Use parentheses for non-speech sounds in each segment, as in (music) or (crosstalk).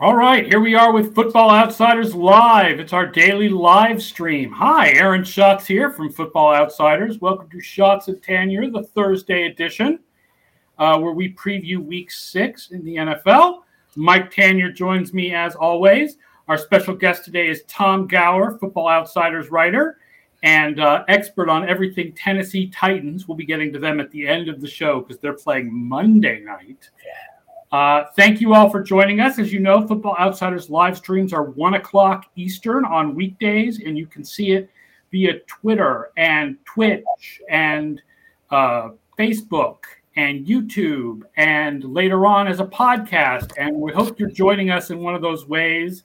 All right, here we are with Football Outsiders Live. It's our daily live stream. Hi, Aaron Schatz here from Football Outsiders. Welcome to Shots of Tanier, the Thursday edition, uh, where we preview week six in the NFL. Mike Tanier joins me as always. Our special guest today is Tom Gower, Football Outsiders writer and uh, expert on everything Tennessee Titans. We'll be getting to them at the end of the show because they're playing Monday night. Yeah. Uh, thank you all for joining us. As you know, Football Outsiders live streams are one o'clock Eastern on weekdays, and you can see it via Twitter and Twitch and uh, Facebook and YouTube, and later on as a podcast. And we hope you're joining us in one of those ways.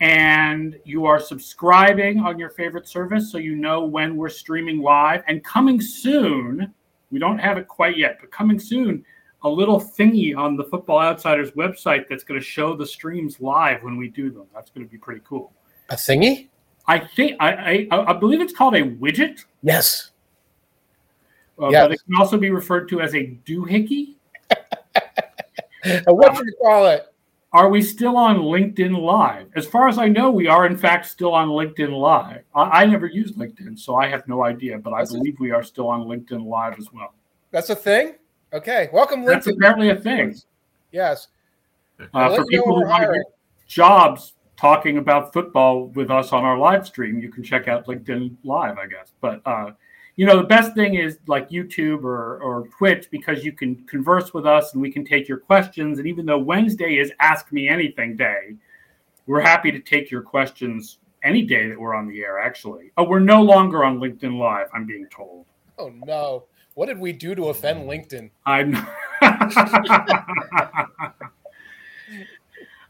And you are subscribing on your favorite service so you know when we're streaming live. And coming soon, we don't have it quite yet, but coming soon, a little thingy on the Football Outsiders website that's going to show the streams live when we do them. That's going to be pretty cool. A thingy? I think I I, I believe it's called a widget. Yes. Uh, yes. But it can also be referred to as a doohickey. (laughs) what do you call it? Are we still on LinkedIn Live? As far as I know, we are in fact still on LinkedIn Live. I, I never use LinkedIn, so I have no idea, but That's I believe a, we are still on LinkedIn Live as well. That's a thing. Okay, welcome. That's apparently a thing. Yes. Uh, for people who want to get jobs talking about football with us on our live stream, you can check out LinkedIn Live, I guess. But uh, you know, the best thing is like YouTube or, or Twitch because you can converse with us and we can take your questions. And even though Wednesday is Ask Me Anything Day, we're happy to take your questions any day that we're on the air. Actually, oh, we're no longer on LinkedIn Live. I'm being told. Oh no. What did we do to offend LinkedIn? I'm. (laughs)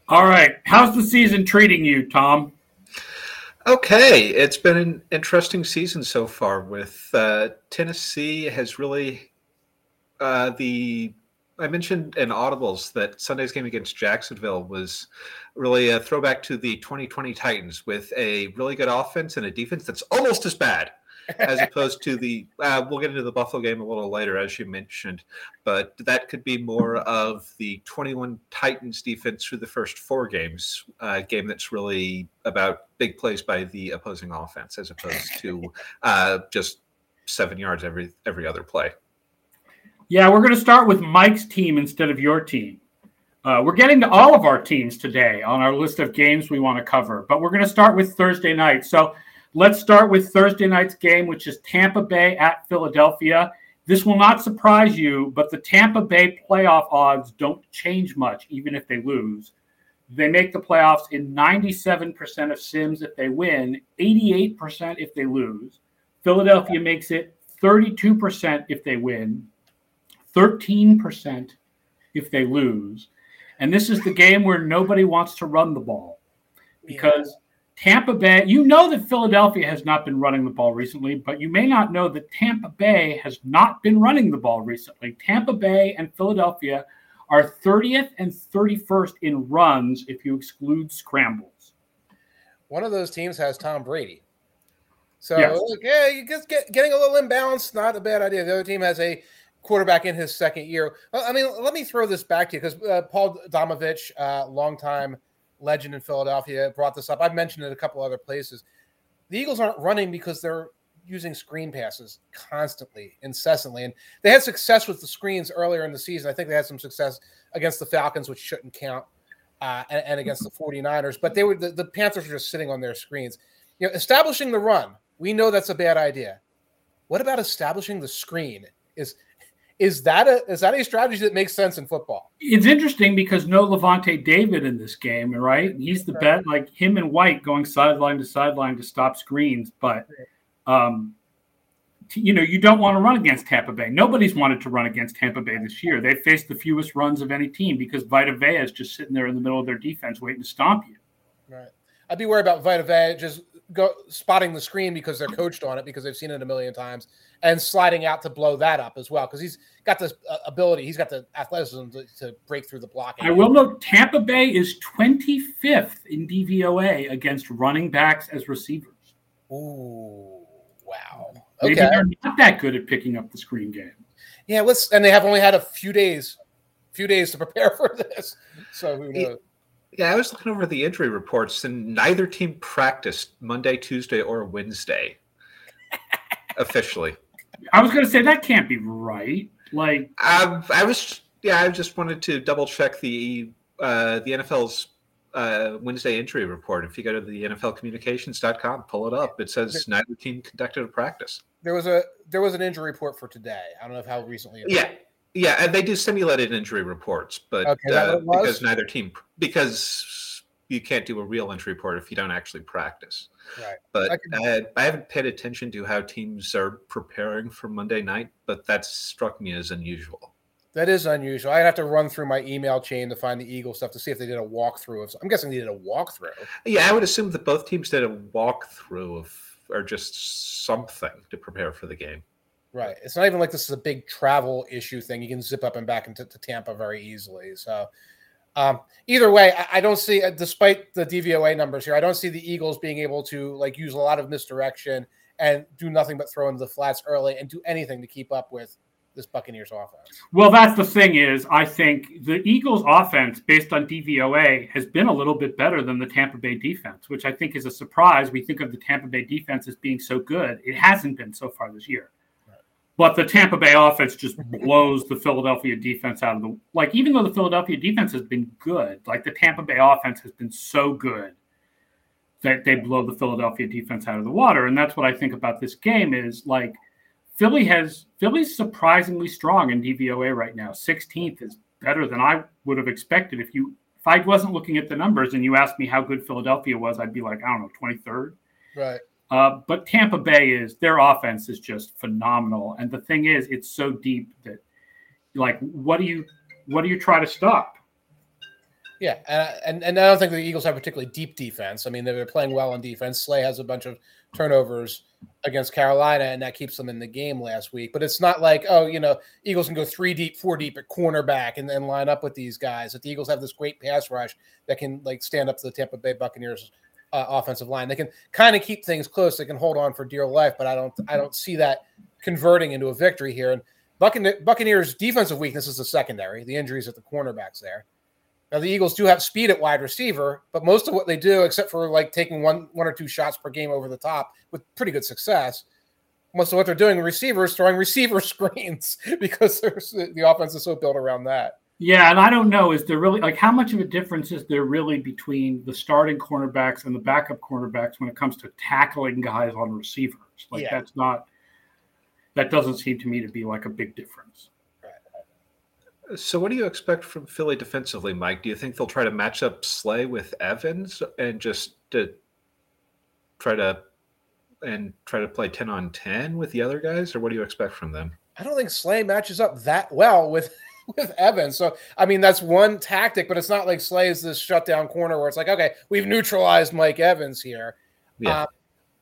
All right. How's the season treating you, Tom? Okay, it's been an interesting season so far. With uh, Tennessee has really uh, the I mentioned in audibles that Sunday's game against Jacksonville was really a throwback to the 2020 Titans with a really good offense and a defense that's almost as bad as opposed to the uh, we'll get into the buffalo game a little later as you mentioned but that could be more of the 21 titans defense through the first four games uh, game that's really about big plays by the opposing offense as opposed to uh, just seven yards every every other play yeah we're going to start with mike's team instead of your team uh, we're getting to all of our teams today on our list of games we want to cover, but we're going to start with Thursday night. So Let's start with Thursday night's game, which is Tampa Bay at Philadelphia. This will not surprise you, but the Tampa Bay playoff odds don't change much, even if they lose. They make the playoffs in 97% of sims if they win, 88% if they lose. Philadelphia makes it 32% if they win, 13% if they lose. And this is the game where nobody wants to run the ball because Tampa Bay, you know that Philadelphia has not been running the ball recently, but you may not know that Tampa Bay has not been running the ball recently. Tampa Bay and Philadelphia are 30th and 31st in runs if you exclude scrambles. One of those teams has Tom Brady. So, yes. like, yeah, you just get, getting a little imbalance, not a bad idea. The other team has a quarterback in his second year. I mean, let me throw this back to you because uh, Paul Domowitch, uh, longtime – legend in Philadelphia, brought this up. I've mentioned it a couple other places. The Eagles aren't running because they're using screen passes constantly, incessantly. And they had success with the screens earlier in the season. I think they had some success against the Falcons, which shouldn't count, uh, and, and, against the (laughs) 49ers. But they were the, the Panthers were just sitting on their screens. You know, establishing the run, we know that's a bad idea. What about establishing the screen? Is is that a is that a strategy that makes sense in football? It's interesting because no Lavonte David in this game, right? He's the right. bet like him and White going sideline to sideline to stop screens, but um, you know you don't want to run against Tampa Bay. Nobody's wanted to run against Tampa Bay this year. They faced the fewest runs of any team because Vita Vea is just sitting there in the middle of their defense waiting to stomp you. Right. I'd be worried about Vita Vea just go spotting the screen because they're coached on it because they've seen it a million times and sliding out to blow that up as well because he's got this uh, ability he's got the athleticism to, to, break through the block. I will note tampa bay is 25th in dvoa against running backs as receivers. Ooh, wow. Okay. maybe they're not that good at picking up the screen game. Yeah let's and they have only had a few days few days to prepare (laughs) for this so who knows? Yeah, I was looking over the injury reports, and neither team practiced Monday, Tuesday, or Wednesday officially. I was going to say that can't be right. Like, um, I was, yeah, I just wanted to double check the uh, the NFL's uh, Wednesday injury report. If you go to the NFLcommunications.com, pull it up. It says neither team conducted a practice. There was a there was an injury report for today. I don't know how recently. yeah, yeah, and they do simulated injury reports, but okay, uh, because neither team because you can't do a real injury report if you don't actually practice. Right. But I, can... I, I, haven't paid attention to how teams are preparing for Monday night, but that struck me as unusual. That is unusual. I'd have to run through my email chain to find the Eagle stuff to see if they did a walkthrough of. I'm guessing they did a walkthrough. Yeah, I would assume that both teams did a walkthrough of or just something to prepare for the game. Right. It's not even like this is a big travel issue thing. You can zip up and back into Tampa very easily. So, um, either way, I, I, don't see, uh, despite the DVOA numbers here, I don't see the Eagles being able to like use a lot of misdirection and do nothing but throw into the flats early and do anything to keep up with this Buccaneers offense. Well, that's the thing is, I think the Eagles offense, based on DVOA, has been a little bit better than the Tampa Bay defense, which I think is a surprise. We think of the Tampa Bay defense as being so good. It hasn't been so far this year. But the Tampa Bay offense just (laughs) blows the Philadelphia defense out of the like. Even though the Philadelphia defense has been good, like the Tampa Bay offense has been so good that they blow the Philadelphia defense out of the water. And that's what I think about this game is like Philly has Philly's surprisingly strong in DVOA right now. 16th is better than I would have expected. If you if I wasn't looking at the numbers and you asked me how good Philadelphia was, I'd be like, I don't know, 23rd. Right. Uh, but Tampa Bay is their offense is just phenomenal, and the thing is, it's so deep that, like, what do you what do you try to stop? Yeah, and, and and I don't think the Eagles have particularly deep defense. I mean, they're playing well on defense. Slay has a bunch of turnovers against Carolina, and that keeps them in the game last week. But it's not like, oh, you know, Eagles can go three deep, four deep at cornerback and then line up with these guys. That the Eagles have this great pass rush that can like stand up to the Tampa Bay Buccaneers uh, offensive line. They can kind of keep things close. They can hold on for dear life, but I don't I don't see that converting into a victory here. And Buccaneers defensive weakness is the secondary, the injuries at the cornerbacks there. Now the Eagles do have speed at wide receiver, but most of what they do, except for like taking one one or two shots per game over the top with pretty good success, most of what they're doing receivers throwing receiver (laughs) screens because the offense is so built around that. Yeah, and I don't know. Is there really like how much of a difference is there really between the starting cornerbacks and the backup cornerbacks when it comes to tackling guys on receivers? Like yeah. that's not that doesn't seem to me to be like a big difference. So, what do you expect from Philly defensively, Mike? Do you think they'll try to match up Slay with Evans and just to try to and try to play ten on ten with the other guys, or what do you expect from them? I don't think Slay matches up that well with (laughs) with Evans. So I mean that's one tactic, but it's not like Slay is this shutdown corner where it's like, okay, we've neutralized Mike Evans here. Yeah. Um,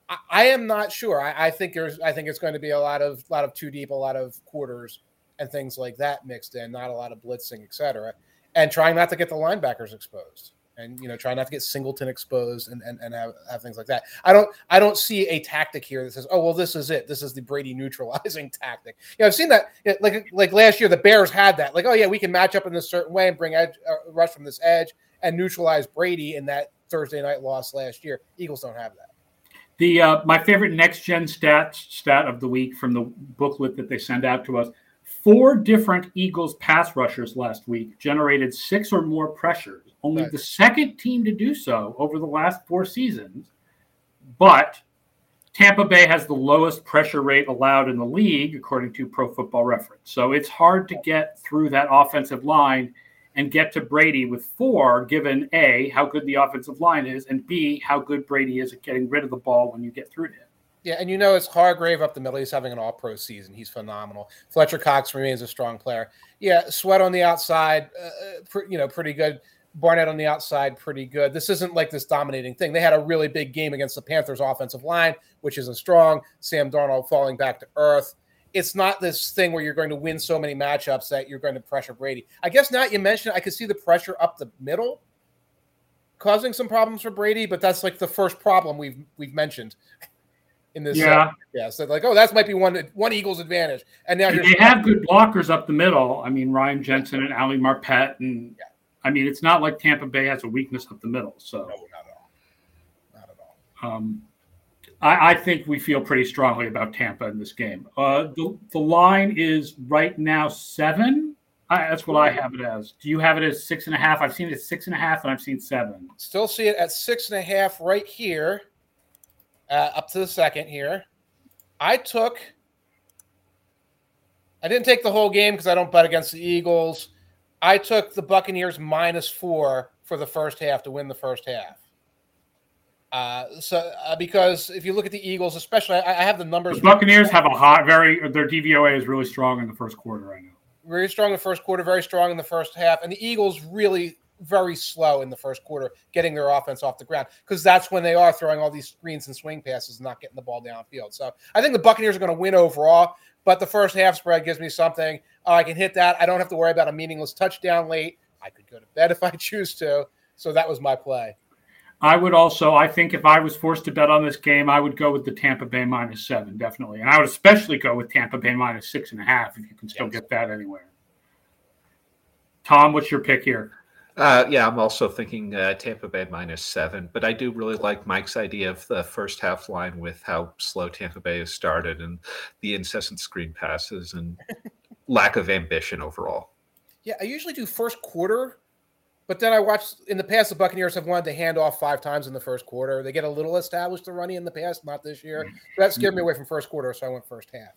I, I, am not sure. I, I, think there's I think it's going to be a lot of a lot of two deep, a lot of quarters and things like that mixed in, not a lot of blitzing, etc. And trying not to get the linebackers exposed and you know try not to get Singleton exposed and, and, and have, have things like that. I don't I don't see a tactic here that says oh well this is it this is the Brady neutralizing (laughs) tactic. You know I've seen that like like last year the Bears had that like oh yeah we can match up in this certain way and bring edge uh, rush from this edge and neutralize Brady in that Thursday night loss last year. Eagles don't have that. The uh, my favorite next gen stat stat of the week from the booklet that they send out to us Four different Eagles pass rushers last week generated six or more pressures. Only right. the second team to do so over the last four seasons. But Tampa Bay has the lowest pressure rate allowed in the league, according to Pro Football Reference. So it's hard to get through that offensive line and get to Brady with four, given A, how good the offensive line is, and B, how good Brady is at getting rid of the ball when you get through to him. Yeah, and you know it's Hargrave up the middle. He's having an all pro season. He's phenomenal. Fletcher Cox remains a strong player. Yeah, Sweat on the outside, uh, uh pr- you know, pretty good. Barnett on the outside, pretty good. This isn't like this dominating thing. They had a really big game against the Panthers' offensive line, which isn't strong. Sam Darnold falling back to earth. It's not this thing where you're going to win so many matchups that you're going to pressure Brady. I guess now you mentioned I could see the pressure up the middle causing some problems for Brady, but that's like the first problem we've we've mentioned in this. Yeah, uh, yeah. So like, oh, that might be one one Eagles advantage. And now they have good blockers up the middle. I mean, Ryan Jensen and Ali Marpet and. Yeah. I mean, it's not like Tampa Bay has a weakness up the middle. So, no, not at all. Not at all. Um, I, I, think we feel pretty strongly about Tampa in this game. Uh, the, the line is right now seven. I, that's what I have it as. Do you have it as six and a half? I've seen it six and a half, and I've seen seven. Still see it at six and a half right here, uh, up to the second here. I took. I didn't take the whole game because I don't bet against the Eagles. I took the Buccaneers minus four for the first half to win the first half. Uh, so uh, because if you look at the Eagles, especially, I, I have the numbers. The Buccaneers have a hot, very their DVOA is really strong in the first quarter right now. Very strong in the first quarter, very strong in the first half, and the Eagles really very slow in the first quarter getting their offense off the ground because that's when they are throwing all these screens and swing passes and not getting the ball downfield. So I think the Buccaneers are going to win overall, but the first half spread gives me something. Oh, I can hit that. I don't have to worry about a meaningless touchdown late. I could go to bed (laughs) if I choose to. So that was my play. I would also, I think if I was forced to bet on this game, I would go with the Tampa Bay minus seven, definitely. And I would especially go with Tampa Bay minus six and a half if you can still yes. get that anywhere. Tom, what's your pick here? Uh, yeah, I'm also thinking uh, Tampa Bay minus seven, but I do really like Mike's idea of the first half line with how slow Tampa Bay has started and the incessant screen passes and (laughs) lack of ambition overall. Yeah, I usually do first quarter but then I watched in the past, the Buccaneers have wanted to hand off five times in the first quarter. They get a little established to running in the past, not this year. Mm-hmm. So that scared me away from first quarter, so I went first half.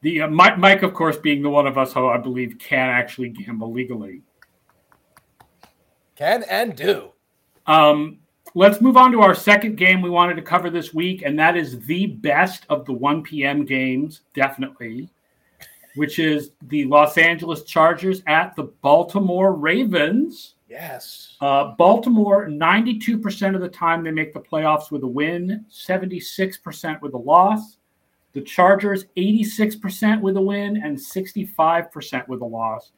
The uh, Mike, Mike, of course, being the one of us who I believe can actually gamble legally, can and do. Um, let's move on to our second game we wanted to cover this week, and that is the best of the 1 p.m. games, definitely which is the Los Angeles Chargers at the Baltimore Ravens. Yes. Uh, Baltimore, 92% of the time they make the playoffs with a win, 76% with a loss. The Chargers, 86% with a win and 65% with a loss.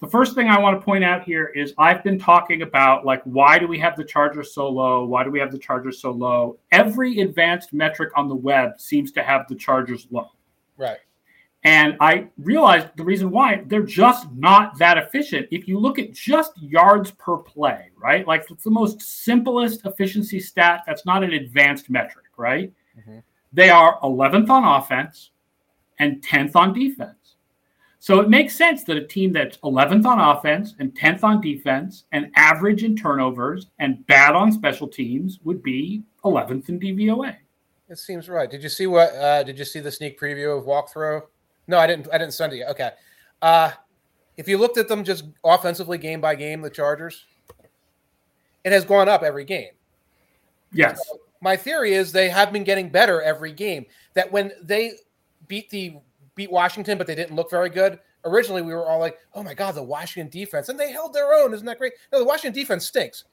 The first thing I want to point out here is I've been talking about like why do we have the Chargers so low? Why do we have the Chargers so low? Every advanced metric on the web seems to have the Chargers low. Right. And I realized the reason why they're just not that efficient. If you look at just yards per play, right? Like it's the most simplest efficiency stat. That's not an advanced metric, right? Mm-hmm. They are 11th on offense and 10th on defense. So it makes sense that a team that's 11th on offense and 10th on defense and average in turnovers and bad on special teams would be 11th in DVOA. It seems right. Did you see what? Uh, did you see the sneak preview of walkthrough? No, I didn't. I didn't send it yet. Okay. Uh, if you looked at them just offensively, game by game, the Chargers, it has gone up every game. Yes. So my theory is they have been getting better every game. That when they beat the beat Washington, but they didn't look very good. Originally, we were all like, "Oh my god, the Washington defense," and they held their own. Isn't that great? No, the Washington defense stinks.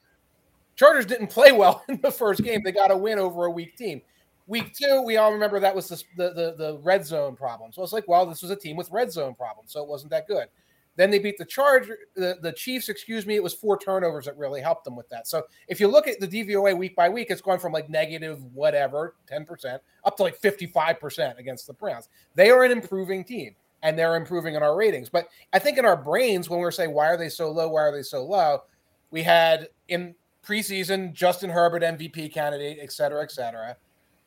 Chargers didn't play well (laughs) in the first game. They got a win over a weak team. Week two, we all remember that was the, the, the, red zone problem. So it's like, well, this was a team with red zone problems, so it wasn't that good. Then they beat the Charger, the, the Chiefs, excuse me. It was four turnovers that really helped them with that. So if you look at the DVOA week by week, it's gone from like negative whatever, 10%, up to like 55% against the Browns. They are an improving team and they're improving in our ratings. But I think in our brains, when we're saying, why are they so low? Why are they so low? We had in preseason Justin Herbert MVP candidate, et cetera, et cetera.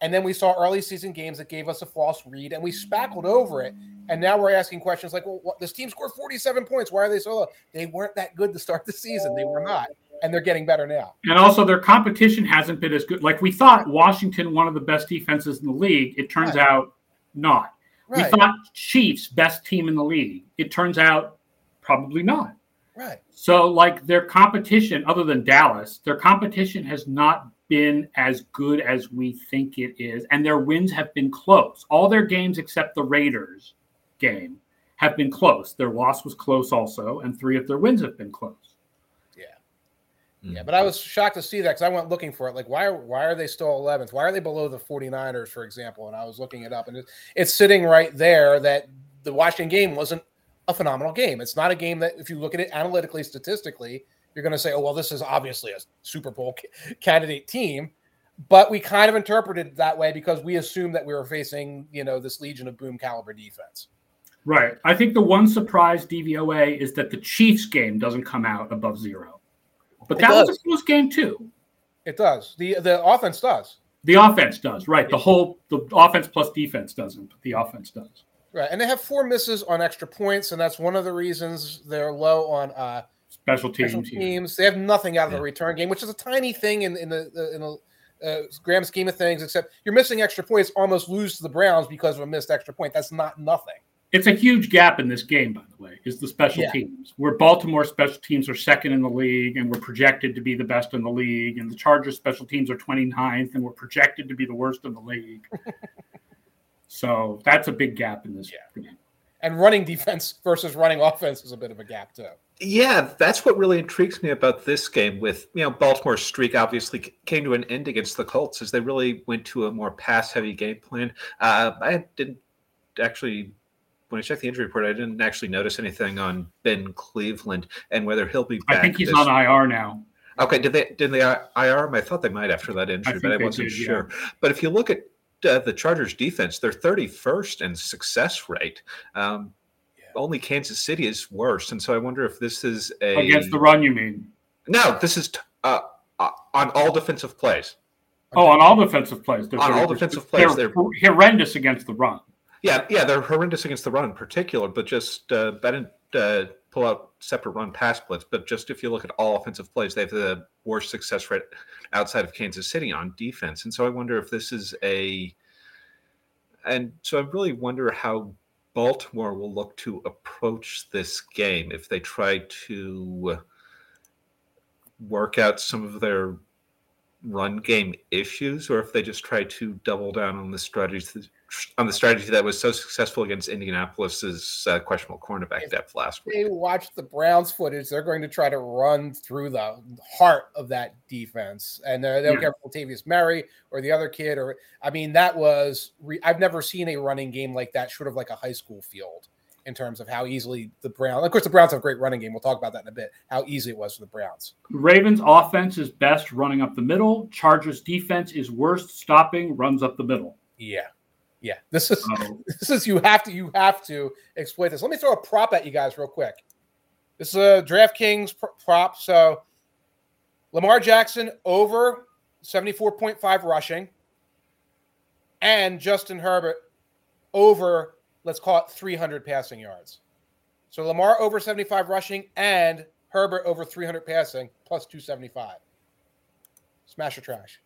And then we saw early season games that gave us a false read, and we spackled over it. And now we're asking questions like, well, what, this team scored 47 points. Why are they so low? They weren't that good to start the season. They were not. And they're getting better now. And also, their competition hasn't been as good. Like we thought Washington, one of the best defenses in the league. It turns right. out not. Right. We thought Chiefs, best team in the league. It turns out probably not. Right. So, like their competition, other than Dallas, their competition has not been as good as we think it is, and their wins have been close. All their games except the Raiders game have been close. Their loss was close also, and three of their wins have been close. Yeah, mm-hmm. yeah, but I was shocked to see that because I went looking for it. Like, why are why are they still 11th? Why are they below the 49ers, for example? And I was looking it up, and it's sitting right there that the Washington game wasn't a phenomenal game. It's not a game that, if you look at it analytically, statistically, you're going to say, oh, well, this is obviously a Super Bowl candidate team. But we kind of interpreted it that way because we assumed that we were facing, you know, this Legion of Boom caliber defense. Right. I think the one surprise DVOA is that the Chiefs game doesn't come out above zero. But It that does. was a close game too. It does. The the offense does. The offense does, right. The whole the offense plus defense doesn't, but the offense does. Right. And they have four misses on extra points, and that's one of the reasons they're low on uh Special teams. special yeah. teams. They have nothing out of the return game, which is a tiny thing in, in the, in the uh, grand scheme of things. Except you're missing extra points, almost lose to the Browns because of a missed extra point. That's not nothing. It's a huge gap in this game, by the way, is the special Yeah. teams. Where Baltimore special teams are second in the league and we're projected to be the best in the league, and the Chargers special teams are 29th and we're projected to be the worst in the league. (laughs) so that's a big gap in this Yeah. game. And running defense (laughs) versus running offense is a bit of a gap too. Yeah, that's what really intrigues me about this game. With you know, Baltimore's streak obviously came to an end against the Colts as they really went to a more pass-heavy game plan. Uh, I didn't actually, when I checked the injury report, I didn't actually notice anything on Ben Cleveland and whether he'll be back. I think he's this- on IR now. Okay, did they did they IR him? I thought they might after that injury, think but I wasn't did, yeah. sure. But if you look at uh, the Chargers defense, they're 31st in success rate. Um, Only Kansas City is worse, and so I wonder if this is a Against the run, you mean? no. This is t- uh, uh, on all defensive plays. Oh, on all defensive plays. They're On all defensive plays, they're, they're- horrendous against the run. Yeah, yeah, they're horrendous against the run in particular, but just uh, uh, pull out separate run pass splits, but just if you look at all offensive plays, they have the worst success rate outside of Kansas City on defense, and so I wonder if this is a, and so I really wonder how Baltimore will look to approach this game if they try to work out some of their run game issues or if they just try to double down on the strategy on the strategy that was so successful against Indianapolis's uh, questionable cornerback If depth last week. They watch the Browns footage. They're going to try to run through the heart of that defense, and uh, they don't Yeah. care if Latavius Murray or the other kid. Or I mean, that was re- I've never seen a running game like that, short of like a high school field, in terms of how easily the Browns. Of course, the Browns have a great running game. We'll talk about that in a bit. How easy it was for the Browns. Ravens offense is best running up the middle. Chargers defense is worst stopping runs up the middle. Yeah, yeah. This is um, So (laughs) this is you have to you have to exploit this. Let me throw a prop at you guys real quick. This is a DraftKings pr- prop. So Lamar Jackson over 74.5 rushing and Justin Herbert over let's call it 300 passing yards. So Lamar over 75 rushing and Herbert over 300 passing plus 275. Smash or trash.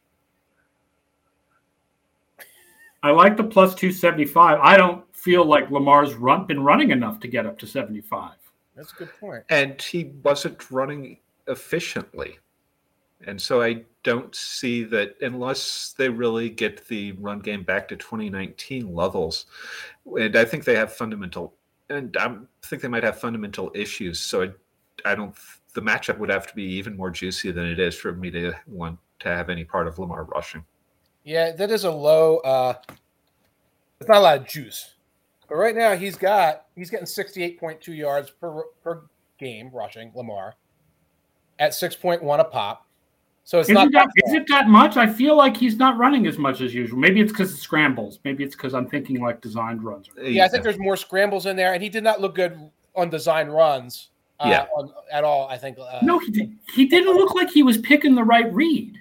I like the plus 275. I don't feel like Lamar's run been running enough to get up to 75. That's a good point. And he wasn't running efficiently. And so I don't see that unless they really get the run game back to 2019 levels. And I think they have fundamental, and I think they might have fundamental issues. So I, I don't, the matchup would have to be even more juicy than it is for me to want to have any part of Lamar rushing. Yeah, that is a low. uh It's not a lot of juice, but right now he's got he's getting sixty eight point two yards per per game rushing Lamar at six point one a pop. So it's Is, not it that, that is it that much? I feel like he's not running as much as usual. Maybe it's because it scrambles. Maybe it's because I'm thinking like designed runs. yeah, I think there's more scrambles in there, and he did not look good on design runs. Uh, Yeah. on, at all. I think. Uh, No, he did, he didn't look like he was picking the right read.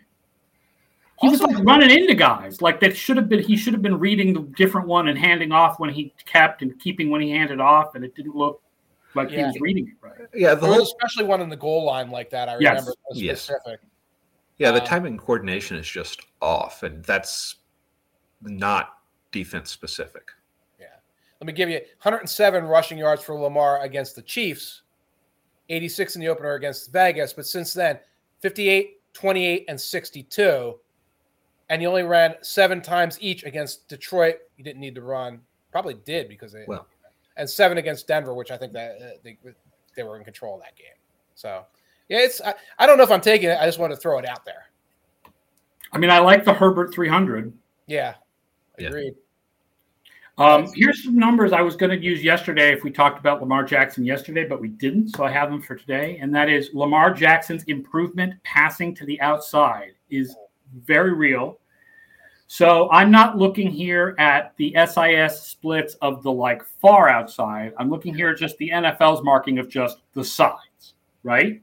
He was like running into guys. Like that should have been. He should have been reading the different one and handing off when he kept and keeping when he handed off, and it didn't look like he was reading it right. yeah, the whole, especially one in the goal line like that. I Yes. remember was Yes. specific. yeah, the um, timing coordination is just off, and that's not defense specific. Yeah. Let me give you 107 rushing yards for Lamar against the Chiefs, 86 in the opener against Vegas. But since then, 58, 28, and 62. And he only ran seven times each against Detroit. He didn't need to run. Probably did because they, Well. and seven against Denver, which I think that uh, they, they were in control of that game. So, yeah, it's, I, I don't know if I'm taking it. I just want to throw it out there. I mean, I like the Herbert 300. Yeah. Yeah. Agreed. Um, here's some numbers I was going to use yesterday if we talked about Lamar Jackson yesterday, but we didn't. So I have them for today. And that is Lamar Jackson's improvement passing to the outside is very real. So I'm not looking here at the SIS splits of the like far outside. I'm looking here at just the NFL's marking of just the sides, right?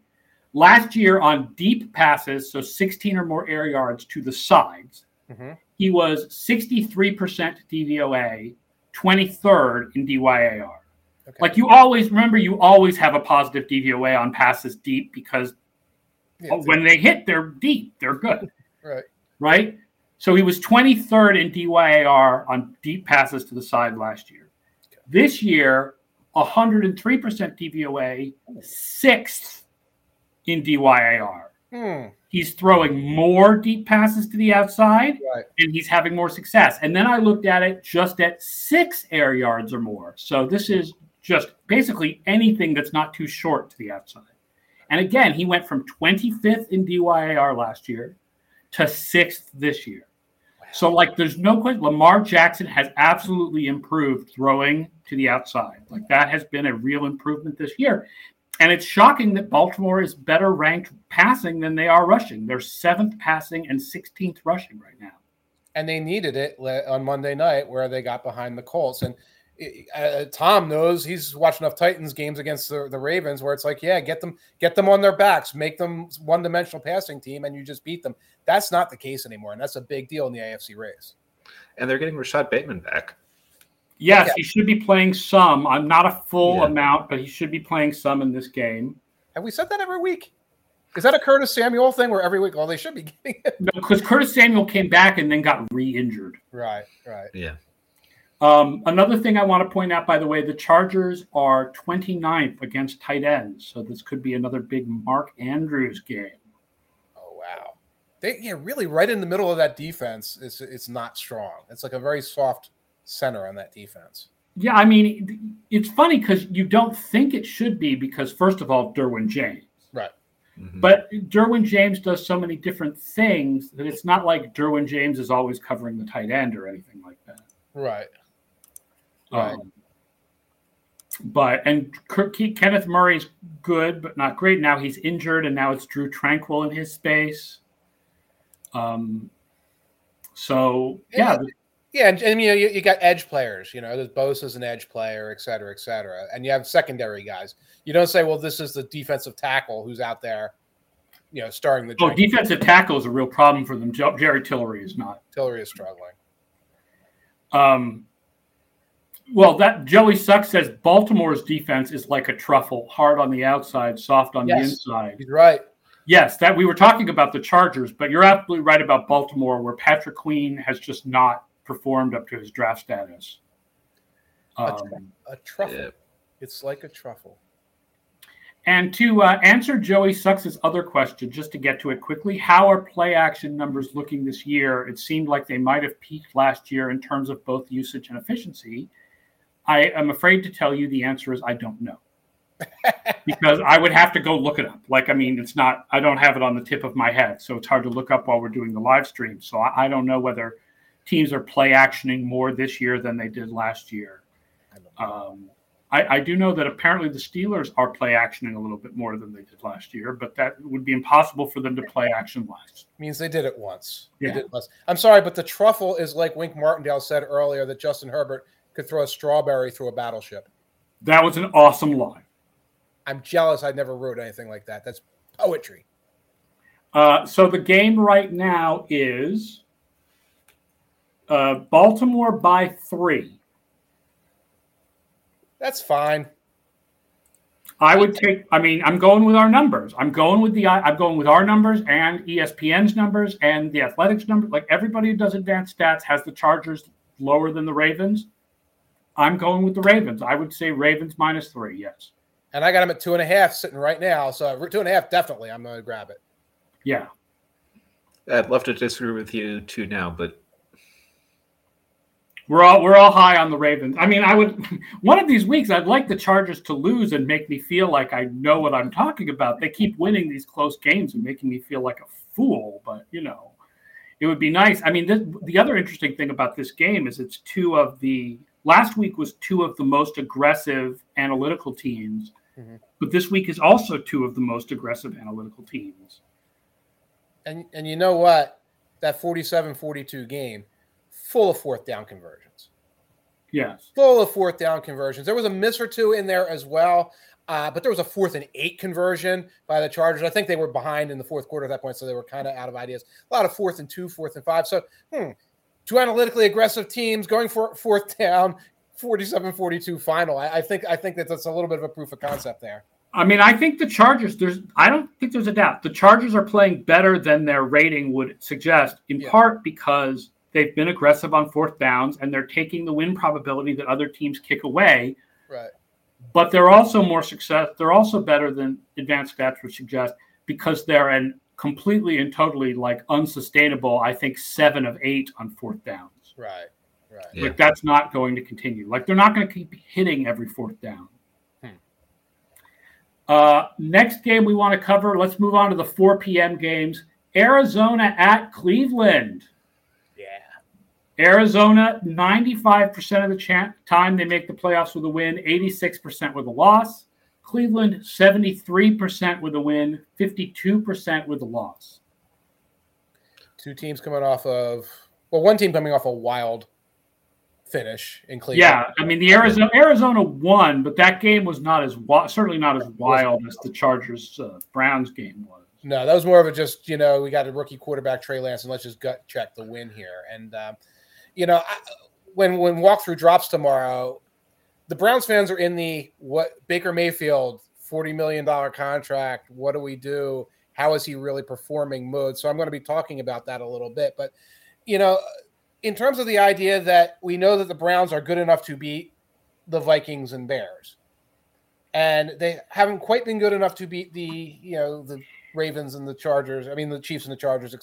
Last year on deep passes, so 16 or more air yards to the sides, mm-hmm. he was 63% DVOA, 23rd in DYAR. Okay. Like you always remember, you always have a positive DVOA on passes deep because yeah, when they hit, they're deep, they're good. Right. Right. So he was 23rd in DYAR on deep passes to the side last year. Okay. This year, 103% DVOA, sixth in DYAR. Hmm. He's throwing more deep passes to the outside right. and he's having more success. And then I looked at it just at six air yards or more. So this is just basically anything that's not too short to the outside. And again, he went from 25th in DYAR last year to sixth this year. So, like, there's no question. Lamar Jackson has absolutely improved throwing to the outside. Like, that has been a real improvement this year. And it's shocking that Baltimore is better ranked passing than they are rushing. They're seventh passing and 16th rushing right now. And they needed it on Monday night where they got behind the Colts. And uh, Tom knows he's watched enough Titans games against the, the Ravens where it's like, yeah, get them, get them on their backs, make them one dimensional passing team, and you just beat them. That's not the case anymore, and that's a big deal in the AFC race. And they're getting Rashod Bateman back. Yes, yeah. he should be playing some. I'm not a full yeah. amount, but he should be playing some in this game. Have we said that every week? Is that a Curtis Samuel thing where every week, well, they should be (laughs) getting it? No, because Curtis Samuel came back and then got re-injured. Right, right. Yeah. Um, another thing I want to point out, by the way, the Chargers are 29th against tight ends. So this could be another big Mark Andrews game. Oh, wow. They, yeah, really right in the middle of that defense is it's not strong. It's like a very soft center on that defense. Yeah, I mean, it's funny because you don't think it should be because, first of all, Derwin James. Right. Mm-hmm. But Derwin James does so many different things that it's not like Derwin James is always covering the tight end or anything like that. Right. Right. Um, but and Kenneth Murray's good, but not great. Now he's injured, and now it's Drue Tranquill in his space. Um. So yeah, yeah, and, and you know you, you, got edge players. You know, there's Bosa's an edge player, et cetera, et cetera, and you have secondary guys. You don't say, well, this is the defensive tackle who's out there, you know, starting the. Oh, defensive tackle is a real problem for them. Jerry Tillery is not. Tillery is struggling. Um. Well, that Joey Suck says Baltimore's defense is like a truffle, hard on the outside, soft on yes, the inside. He's right. Yes, that we were talking about the Chargers, but you're absolutely right about Baltimore, where Patrick Queen has just not performed up to his draft status. Um, a, tr- a, truffle. Yeah. It's like a truffle. And to uh, answer Joey Sucks' other question, just to get to it quickly, how are play action numbers looking this year? It seemed like they might have peaked last year in terms of both usage and efficiency. I am afraid to tell you the answer is I don't know. because I would have to go look it up. Like, I mean, it's not, I don't have it on the tip of my head. So it's hard to look up while we're doing the live stream. So I, I don't know whether teams are play actioning more this year than they did last year. Um, I, I, do know that apparently the Steelers are play actioning a little bit more than they did last year, but that would be impossible for them to play action last. Means they did it once. Yeah. It once. I'm sorry, but the truffle is like Wink Martindale said earlier that Justin Herbert could throw a strawberry through a battleship. That was an awesome line. I'm jealous I never wrote anything like that. That's poetry. Uh, so the game right now is uh, Baltimore by three. That's fine. I would take. I mean, I'm going with our numbers. I'm going with the. I'm going with our numbers and ESPN's numbers and the Athletic's numbers. Like everybody who does advanced stats has the Chargers lower than the Ravens. I'm going with the Ravens. I would say Ravens minus three. Yes. And I got them at two and a half sitting right now. So uh, two and a half, definitely. I'm going to grab it. Yeah. I'd love to disagree with you too now, but we're all we're all high on the Ravens. I mean, I would (laughs) one of these weeks I'd like the Chargers to lose and make me feel like I know what I'm talking about. They keep winning these close games and making me feel like a fool, but you know, it would be nice. I mean, this, the other interesting thing about this game is it's two of the last week was two of the most aggressive analytical teams, mm-hmm. but this week is also two of the most aggressive analytical teams. And and you know what? That 47-42 game full of fourth down conversions. Yes. Full of fourth down conversions. There was a miss or two in there as well. Uh, but there was a fourth and eight conversion by the Chargers. I think they were behind in the fourth quarter at that point, so they were kind of out of ideas. A lot of fourth and two, fourth and five. So, hmm, two analytically aggressive teams going for fourth down, 47-42 final. I, I think I think that that's a little bit of a proof of concept there. I mean, I think the Chargers. There's, I don't think there's a doubt. The Chargers are playing better than their rating would suggest, in yeah. part because they've been aggressive on fourth downs and they're taking the win probability that other teams kick away. Right but they're also more success. They're also better than advanced stats would suggest because they're an completely and totally like unsustainable. I think seven of eight on fourth downs. Right. Right. Like yeah. that's not going to continue. Like they're not going to keep hitting every fourth down. Hmm. Uh, next game we want to cover. Let's move on to the 4 p.m. games. Arizona at Cleveland. Yeah. Arizona, 95% of the ch- time they make the playoffs with a win, 86% with a loss. Cleveland, 73% with a win, 52% with a loss. Two teams coming off of, well, one team coming off a wild finish in Cleveland. Yeah, I mean the Arizona Arizona won, but that game was not as certainly not as wild as the Chargers uh, Browns game was. No, that was more of a just you know we got a rookie quarterback Trey Lance and let's just gut check the win here. And um, you know, I, when when walkthrough drops tomorrow, the Browns fans are in the what Baker Mayfield forty million dollar contract. What do we do? How is he really performing? Mood. So I'm going to be talking about that a little bit. But you know, in terms of the idea that we know that the Browns are good enough to beat the Vikings and Bears, and they haven't quite been good enough to beat the you know the Ravens and the Chargers. I mean the Chiefs and the Chargers,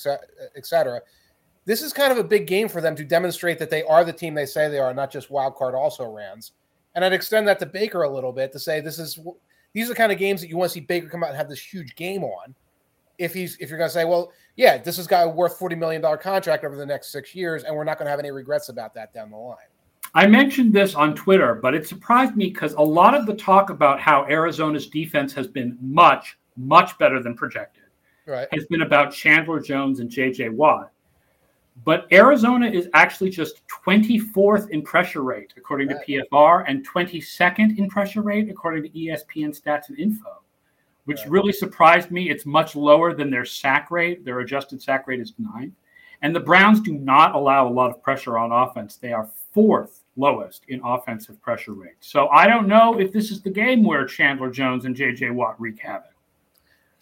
etc. this is kind of a big game for them to demonstrate that they are the team they say they are, not just wild card also rans. And I'd extend that to Baker a little bit to say this is these are the kind of games that you want to see Baker come out and have this huge game on. If he's if you're going to say, well, yeah, this is guy worth forty million dollar contract over the next six years, and we're not going to have any regrets about that down the line. I mentioned this on Twitter, but it surprised me because a lot of the talk about how Arizona's defense has been much, much better than projected right. has been about Chandler Jones and JJ Watt. But Arizona is actually just 24th in pressure rate, according right. to PFR, and 22nd in pressure rate, according to ESPN Stats and Info, which right. really surprised me. It's much lower than their sack rate. Their adjusted sack rate is nine. And the Browns do not allow a lot of pressure on offense. They are fourth lowest in offensive pressure rate. So I don't know if this is the game where Chandler Jones and JJ Watt wreak havoc.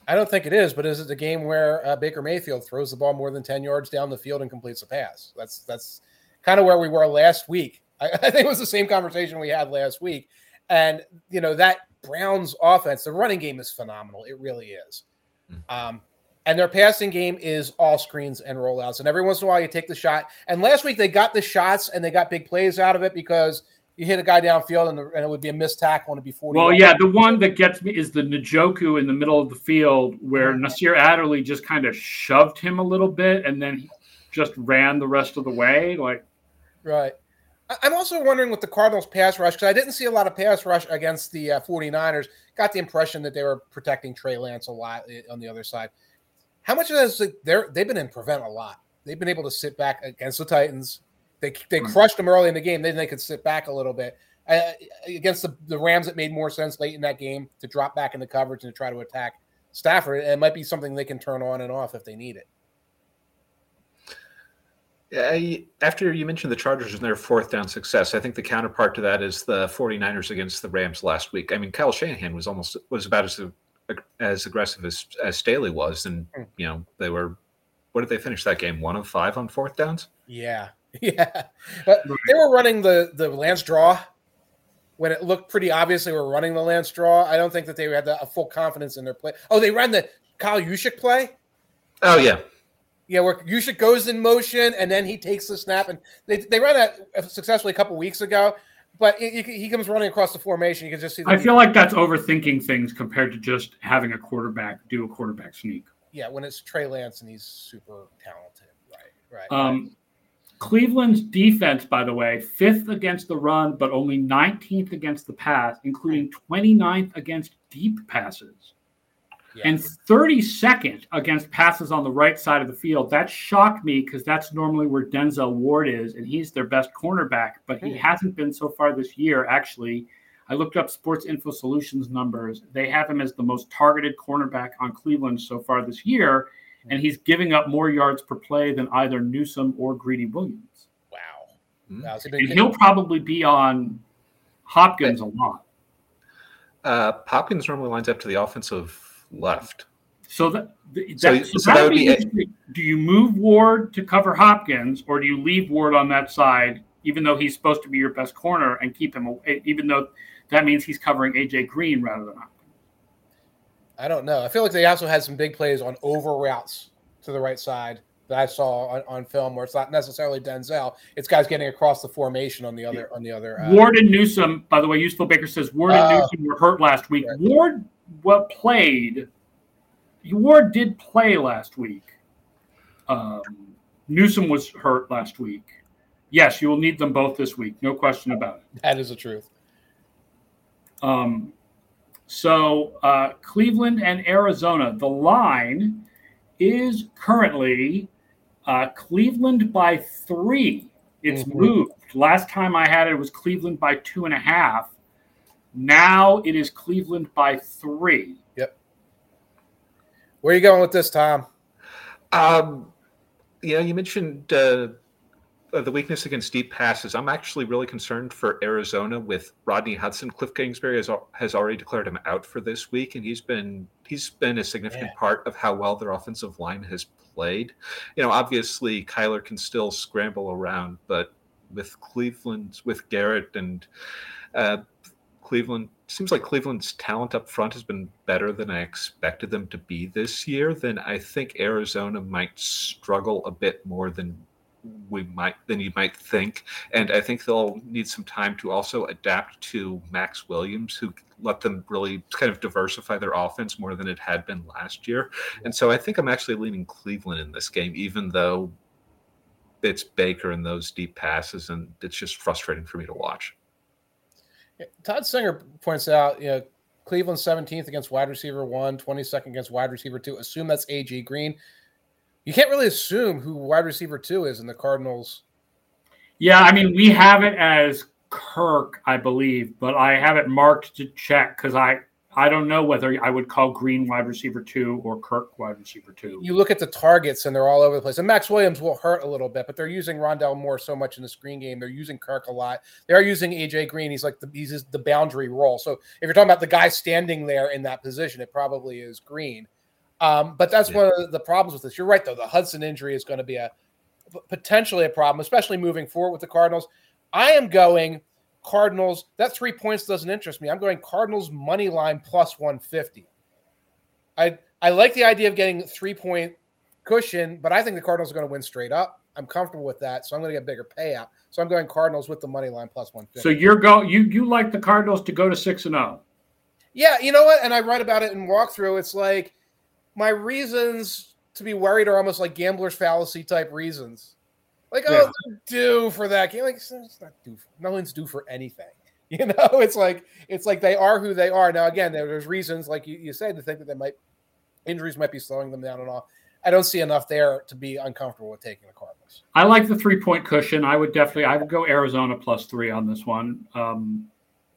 I don't think it is, but is it the game where uh, Baker Mayfield throws the ball more than 10 yards down the field and completes a pass? That's that's kind of where we were last week. (laughs) I, I, think it was the same conversation we had last week. And, you know, that Browns offense, the running game is phenomenal. It really is. Hmm. Um, and their passing game is all screens and rollouts. And every once in a while, you take the shot. And last week, they got the shots and they got big plays out of it because – you hit a guy downfield and, the, and, it would be a missed tackle and it'd be 40. Well, yeah, the one that gets me is the Njoku in the middle of the field where mm-hmm. Nasir Adderley just kind of shoved him a little bit and then just ran the rest of the way. Like, right. I'm also wondering with the Cardinals pass rush because I didn't see a lot of pass rush against the uh, 49ers. Got the impression that they were protecting Trey Lance a lot eh, on the other side. How much of this they're they've been in prevent a lot. They've been able to sit back against the Titans, they they crushed them early in the game. Then they could sit back a little bit. Uh, against the, the Rams, it made more sense late in that game to drop back into coverage and to try to attack Stafford. And it might be something they can turn on and off if they need it. Yeah, after you mentioned the Chargers and their fourth down success, I think the counterpart to that is the 49ers against the Rams last week. I mean, Kyle Shanahan was almost was about as as aggressive as, as Staley was, and hmm. you know they were. What did they finish that game? One of five on fourth downs. Yeah, (laughs) Yeah, but they were running the the Lance draw when it looked pretty obvious they were running the Lance draw. I don't think that they had the, a full confidence in their play. Oh, they ran the Kyle Juszczyk play. Oh yeah, yeah, where Juszczyk goes in motion and then he takes the snap, and they they ran that successfully a couple weeks ago. But it, he comes running across the formation. You can just see. I feel like that's overthinking things compared to just having a quarterback do a quarterback sneak. Yeah, when it's Trey Lance and he's super talented, right? Right. Um, Cleveland's defense, by the way, fifth against the run, but only 19th against the pass, including 29th against deep passes. and 32nd against passes on the right side of the field. That shocked me because that's normally where Denzel Ward is, and he's their best cornerback, but he hmm. hasn't been so far this year. Actually, I looked up Sports Info Solutions numbers. They have him as the most targeted cornerback on Cleveland so far this year, and he's giving up more yards per play than either Newsome or Greedy Williams. Wow. Mm-hmm. wow so and he'll probably be on Hopkins a lot. Uh, Hopkins normally lines up to the offensive left. So that, that, so, so so that would be, be do you move Ward to cover Hopkins, or do you leave Ward on that side, even though he's supposed to be your best corner, and keep him, even though that means he's covering AJ Green rather than Hopkins? I don't know. I feel like they also had some big plays on over routes to the right side that I saw on, on film, where it's not necessarily Denzel; it's guys getting across the formation on the other on the other. Uh, Ward and Newsome, by the way, Useful Baker says Ward and uh, Newsome were hurt last week. Right. Ward what played. Ward did play last week. Um, Newsome was hurt last week. Yes, you will need them both this week. No question about it. That is the truth. Um, so uh, Cleveland and Arizona, the line is currently uh, Cleveland by three. It's mm-hmm. moved. Last time I had it, it was Cleveland by two and a half. Now it is Cleveland by three. Yep. Where are you going with this, Tom? Um, yeah, you mentioned uh, the weakness against deep passes. I'm actually really concerned for Arizona with Rodney Hudson. Cliff Kingsbury has, has already declared him out for this week, and he's been he's been a significant yeah. part of how well their offensive line has played. You know, obviously Kyler can still scramble around, but with Cleveland, with Garrett and uh, Cleveland seems like Cleveland's talent up front has been better than I expected them to be this year. Then I think Arizona might struggle a bit more than we might than you might think, and I think they'll need some time to also adapt to Maxx Williams, who let them really kind of diversify their offense more than it had been last year. And so I think I'm actually leaning Cleveland in this game, even though it's Baker and those deep passes, and it's just frustrating for me to watch. Todd Singer points out, you know, Cleveland 17th against wide receiver one, 22nd against wide receiver two. Assume that's AJ Green. You can't really assume who wide receiver two is in the Cardinals. Yeah, I mean, we have it as Kirk, I believe, but I have it marked to check because I I don't know whether I would call Green wide receiver two or Kirk wide receiver two. You look at the targets and they're all over the place. And Maxx Williams will hurt a little bit, but they're using Rondale Moore so much in the screen game. They're using Kirk a lot. They are using AJ Green. He's like the he's the boundary role. So if you're talking about the guy standing there in that position, it probably is Green. Um, but that's yeah. one of the problems with this. You're right though. The Hudson injury is going to be a potentially a problem, especially moving forward with the Cardinals. I am going Cardinals. That three points doesn't interest me. I'm going Cardinals money line plus 150. I I like the idea of getting three point cushion, but I think the Cardinals are going to win straight up. I'm comfortable with that, so I'm going to get a bigger payout. So I'm going Cardinals with the money line plus 150. So you're go you you like the Cardinals to go to six and zero. Oh? Yeah, you know what? And I write about it in walkthrough. It's like my reasons to be worried are almost like gambler's fallacy type reasons. Like, yeah. oh, due for that game. Like, it's not due. no one's due for anything. (laughs) You know, it's like it's like they are who they are. Now, again, there's reasons, like you, you said, to think that they might injuries might be slowing them down and all. I don't see enough there to be uncomfortable with taking the Cardinals. I like the three point cushion. I would definitely I would go Arizona plus three on this one. Um,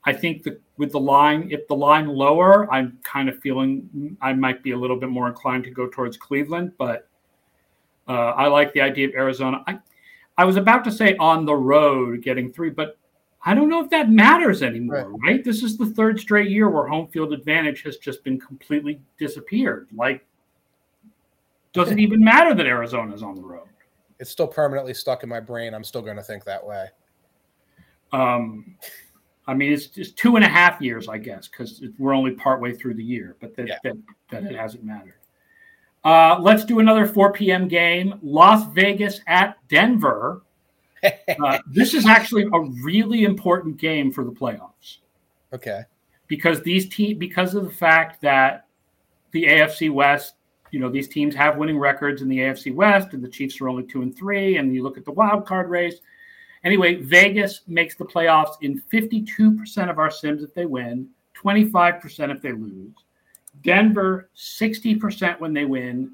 I think that with the line, if the line lower, I'm kind of feeling I might be a little bit more inclined to go towards Cleveland, but uh, I like the idea of Arizona. I, I was about to say on the road getting three, but I don't know if that matters anymore, right. right? This is the third straight year where home field advantage has just been completely disappeared. Like, does it (laughs) even matter that Arizona's on the road. It's still permanently stuck in my brain. I'm still going to think that way. Um, I mean, it's just two and a half years, I guess, because we're only partway through the year, but that, yeah. that, that it hasn't mattered. Uh, let's do another 4 p.m. game. Las Vegas at Denver. (laughs) Uh, this is actually a really important game for the playoffs. Okay. Because these teams, because of the fact that the AFC West, you know, these teams have winning records in the AFC West, and the Chiefs are only two and three, and you look at the wild card race. Anyway, Vegas makes the playoffs in 52% of our sims if they win, 25% if they lose. Denver 60% when they win,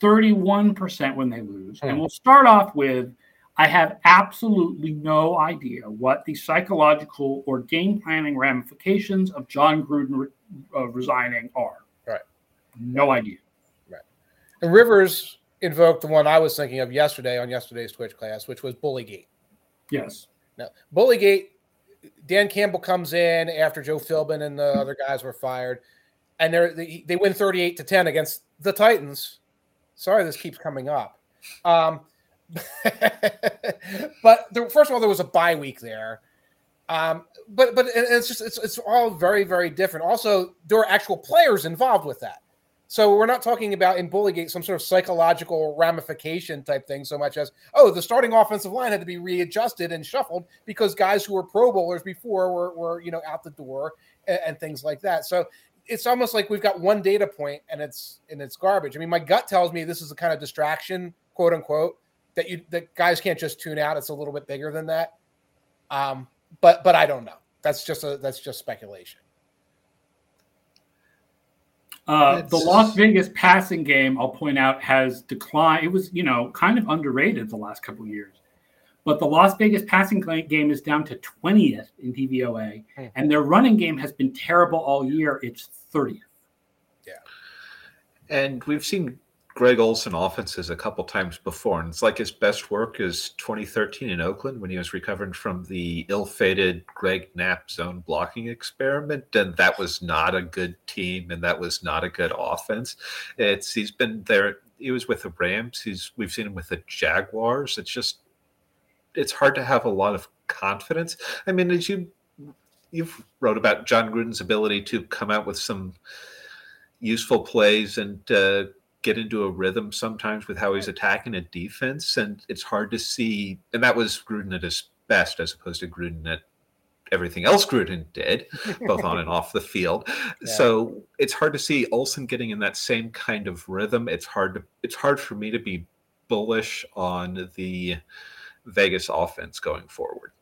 31% when they lose. And we'll start off with I have absolutely no idea what the psychological or game planning ramifications of Jon Gruden re- uh, resigning are. Right. No idea. Right. And Rivers invoked the one I was thinking of yesterday on yesterday's Twitch class, which was Bullygate. Yes. Now, Bullygate, Dan Campbell comes in after Joe Philbin and the other guys were fired, and they they win 38 to 10 against the Titans. Sorry, this keeps coming up. Um, (laughs) but there, first of all, there was a bye week there. Um, but but it's just it's it's all very very different. Also, there are actual players involved with that. So we're not talking about in Bullygate some sort of psychological ramification type thing so much as oh the starting offensive line had to be readjusted and shuffled because guys who were Pro Bowlers before were, were you know out the door and, and things like that. So it's almost like we've got one data point and it's and it's garbage. I mean, my gut tells me this is a kind of distraction, quote unquote, that you that guys can't just tune out. It's a little bit bigger than that. Um, but but I don't know. That's just a that's just speculation. Uh, the Las Vegas passing game, I'll point out, has declined. It was, you know, kind of underrated the last couple years. But the Las Vegas passing game is down to 20th in DVOA, hmm. and their running game has been terrible all year. It's 30th. Yeah. And we've seen Greg Olson offenses a couple times before, and it's like his best work is 2013 in Oakland when he was recovering from the ill-fated Greg Knapp zone blocking experiment, and that was not a good team, and that was not a good offense. It's he's been there. He was with the Rams. He's we've seen him with the Jaguars. It's just it's hard to have a lot of confidence. I mean, as you you've wrote about Jon Gruden's ability to come out with some useful plays and uh, get into a rhythm sometimes with how he's attacking a defense, and it's hard to see. And that was Gruden at his best, as opposed to Gruden at everything else Gruden did, both on and (laughs) off the field. Yeah. So it's hard to see Olson getting in that same kind of rhythm. It's hard to it's hard for me to be bullish on the Vegas offense going forward.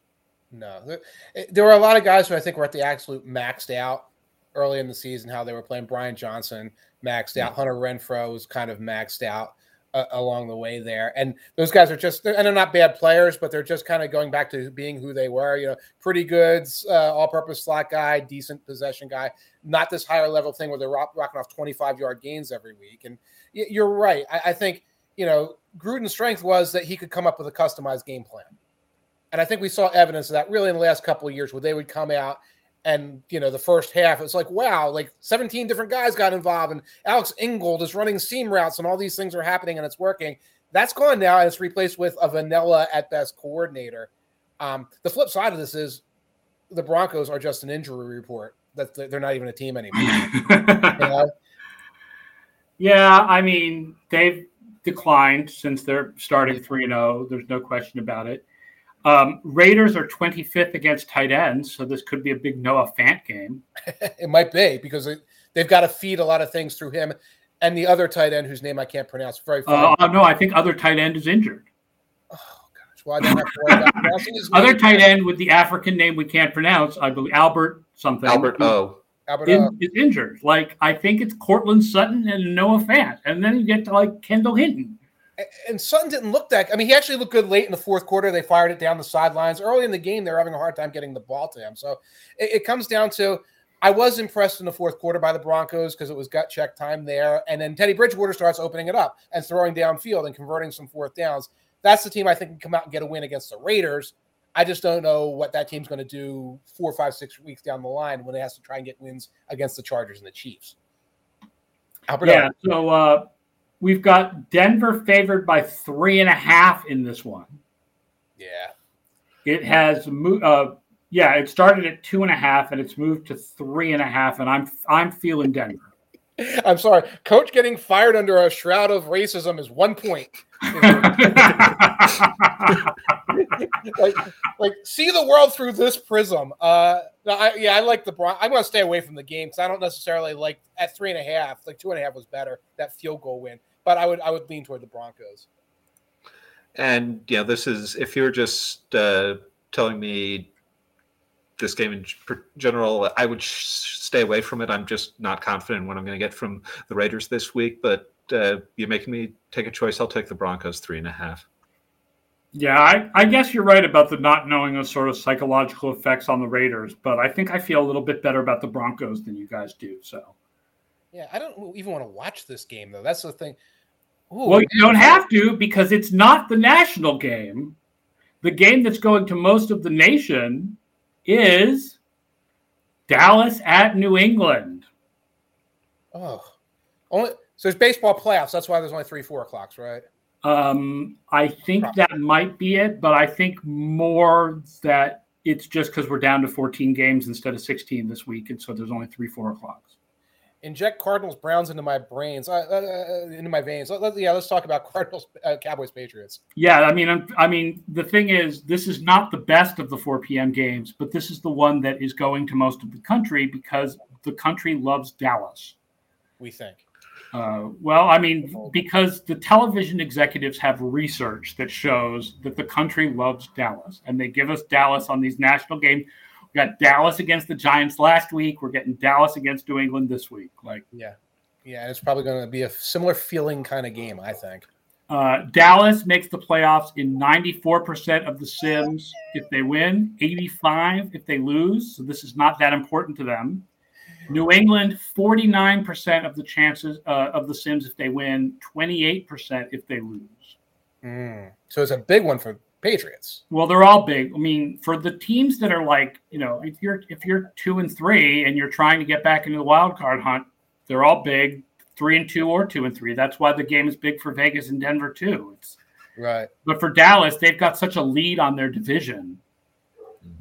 No, there, eh, there were a lot of guys who I think were at the absolute maxed out early in the season. How they were playing Brian Johnson, maxed out. Hunter Renfrow was kind of maxed out uh, along the way there. And those guys are just, and they're not bad players, but they're just kind of going back to being who they were. You know, pretty good, uh, all purpose slot guy, decent possession guy, not this higher level thing where they're rock, rocking off 25 yard gains every week. And you're right. I, I think, you know, Gruden's strength was that he could come up with a customized game plan. And I think we saw evidence of that really in the last couple of years where they would come out and you know the first half it's like wow like 17 different guys got involved and alec ingold is running seam routes and all these things are happening and it's working. That's gone now and it's replaced with a vanilla at best coordinator. Um, the flip side of this is the broncos are just an injury report that they're not even a team anymore. (laughs) You know? yeah i mean they've declined since they're starting 3-0 there's no question about it um, Raiders are 25th against tight ends, so this could be a big Noah Fant game. (laughs) it might be because they've got to feed a lot of things through him and the other tight end whose name I can't pronounce. Very uh, no, I think other tight end is injured. Oh gosh, well, I don't have to worry about his Other tight end with the African name we can't pronounce, I believe Albert something. Albert O. Albert is, is injured. Like I think it's Courtland Sutton and Noah Fant, and then you get to like Kendall Hinton and Sutton didn't look that. I mean, he actually looked good late in the fourth quarter. They fired it down the sidelines. Early in the game, they were having a hard time getting the ball to him. So it, it comes down to I was impressed in the fourth quarter by the Broncos because it was gut check time there. And then Teddy Bridgewater starts opening it up and throwing downfield and converting some fourth downs. That's the team I think can come out and get a win against the Raiders. I just don't know what that team's going to do four, five, six weeks down the line when it has to try and get wins against the Chargers and the Chiefs. Albert yeah. So uh, We've got Denver favored by three and a half in this one. Yeah. It has moved. Uh, yeah, it started at two and a half and it's moved to three and a half, and I'm I'm feeling Denver. (laughs) I'm sorry, coach getting fired under a shroud of racism is one point. (laughs) like, like see the world through this prism. Uh, I, yeah, I like the Bron- I'm going to stay away from the game because I don't necessarily like at three and a half. Like two and a half was better. That field goal win but I would I would lean toward the Broncos. And yeah, this is if you're just uh, telling me this game in general, I would stay away from it. I'm just not confident in what I'm going to get from the Raiders this week. But uh, you're making me take a choice. I'll take the Broncos three and a half. Yeah, I, I, guess you're right about the not knowing the sort of psychological effects on the Raiders, but I think I feel a little bit better about the Broncos than you guys do. So, yeah, I don't even want to watch this game though. That's the thing. Ooh, well, you don't have to because it's not the national game. The game that's going to most of the nation is Dallas at New England. Oh, only so there's baseball playoffs. That's why there's only three four o'clocks, right? Um, I think that might be it, but I think more that it's just because we're down to 14 games instead of 16 this week, and so there's only three four o'clocks. Inject Cardinals Browns into my brains, uh, uh, uh into my veins. Let, let, yeah, let's talk about (laughs) Cardinals uh, Cowboys Patriots. Yeah, I mean, I'm, I mean, the thing is, this is not the best of the 4 p.m. games, but this is the one that is going to most of the country because the country loves Dallas. We think. Uh, well, I mean, because the television executives have research that shows that the country loves Dallas, and they give us Dallas on these national games. We got Dallas against the Giants last week. We're getting Dallas against New England this week. Like, yeah, yeah, it's probably going to be a similar feeling kind of game, I think. Uh, Dallas makes the playoffs in 94% of the sims if they win, 85 if they lose. So this is not that important to them. New England, 49% of the chances uh, of the Sims if they win, 28% if they lose. Mm. So it's a big one for Patriots. Well, they're all big. I mean, for the teams that are like, you know, if you're if you're two and three and you're trying to get back into the wild card hunt, they're all big, three and two or two and three. That's why the game is big for Vegas and Denver too. It's right. But for Dallas, they've got such a lead on their division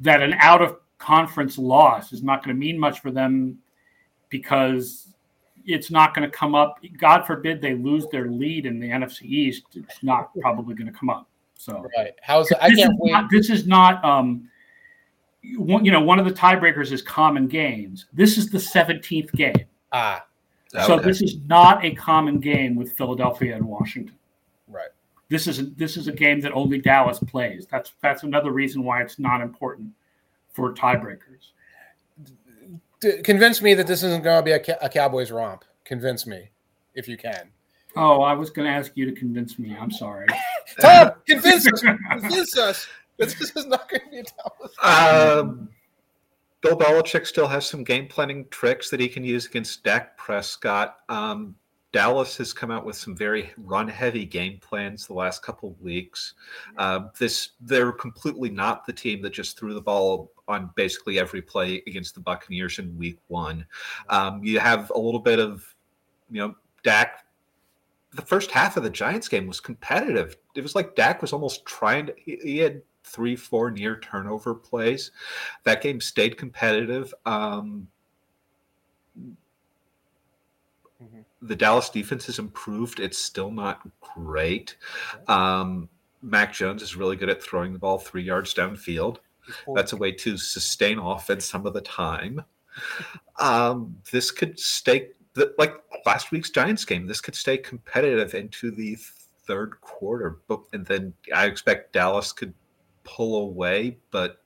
that an out of conference loss is not going to mean much for them because it's not going to come up. God forbid they lose their lead in the NFC East. It's not probably going to come up. So right, how's it? I can't wait. Not, this is not. Um, you know, one of the tiebreakers is common games. This is the seventeenth game. Ah, okay. so this is not a common game with Philadelphia and Washington. Right. This is a, this is a game that only Dallas plays. That's that's another reason why it's not important for tiebreakers convince me that this isn't going to be a, a Cowboys romp. Convince me, if you can. Oh, I was going to ask you to convince me. I'm sorry. (laughs) Tom, convince us. (laughs) Convince us. This, this is not going to be a Dallas. Um, Bill Belichick still has some game planning tricks that he can use against Dak Prescott. Um, Dallas has come out with some very run-heavy game plans the last couple of weeks. Uh, this they're completely not the team that just threw the ball on basically every play against the Buccaneers in Week One. Um, you have a little bit of, you know, Dak. The first half of the Giants game was competitive. It was like Dak was almost trying to. He, he had three, four near turnover plays. That game stayed competitive. Um, Mm-hmm. The Dallas defense has improved. It's still not great. Um, Mac Jones is really good at throwing the ball three yards downfield. That's a way to sustain offense some of the time. Um, this could stay like last week's Giants game. This could stay competitive into the third quarter, but and then I expect Dallas could pull away, but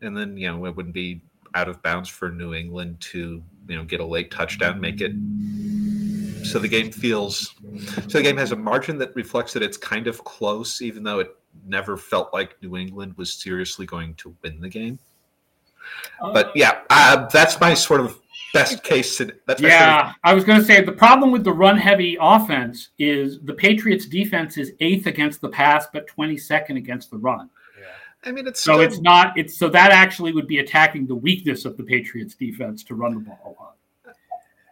and then you know it wouldn't be out of bounds for New England to you know get a late touchdown, make it so the game feels so the game has a margin that reflects that it's kind of close, even though it never felt like New England was seriously going to win the game. But yeah, uh, that's my sort of best case. That's yeah, of- I was going to say the problem with the run heavy offense is the Patriots defense is eighth against the pass, but 22nd against the run. Yeah. I mean, it's so still... it's not it's so that actually would be attacking the weakness of the Patriots defense to run the ball a lot.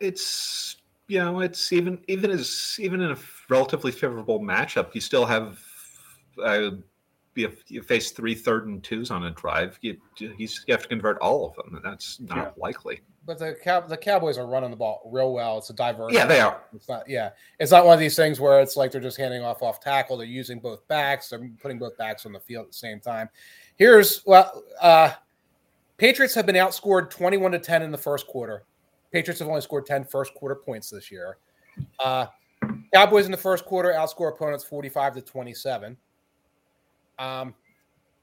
It's you know, it's even even as even in a relatively favorable matchup, you still have uh, you, you face three third and twos on a drive. You you have to convert all of them, and that's not yeah. likely. But the Cow- the Cowboys are running the ball real well. It's a diverse. Yeah, they are. It's not. Yeah, it's not one of these things where it's like they're just handing off off tackle. They're using both backs. They're putting both backs on the field at the same time. Here's well, uh, Patriots have been outscored twenty one to ten in the first quarter. Patriots have only scored 10 first quarter points this year. Uh, Cowboys in the first quarter outscore opponents 45 to 27. Um,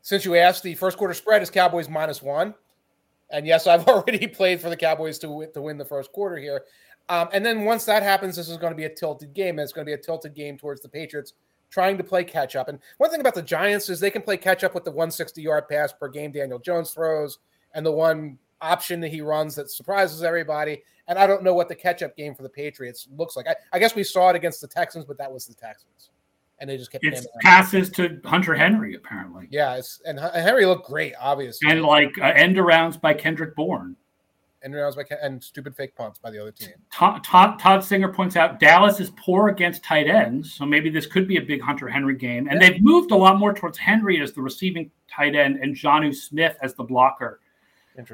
since you asked, the first quarter spread is Cowboys minus one. And yes, I've (laughs) already played for the Cowboys to to win the first quarter here. Um, and then once that happens, this is going to be a tilted game. And it's going to be a tilted game towards the Patriots trying to play catch up. And one thing about the Giants is they can play catch up with the 160 yard pass per game Daniel Jones throws and the one option that he runs that surprises everybody. And I don't know what the catch up game for the Patriots looks like. I, I, guess we saw it against the Texans, but that was the Texans. And they just kept it's passes to Hunter Henry, apparently. Yeah, and Henry looked great, obviously. And like uh, end arounds by Kendrick Bourne End arounds by and stupid fake punts by the other team. Todd, Todd, Todd, Singer points out Dallas is poor against tight ends, so maybe this could be a big Hunter Henry game. And yeah. they've moved a lot more towards Henry as the receiving tight end and Jonnu Smith as the blocker,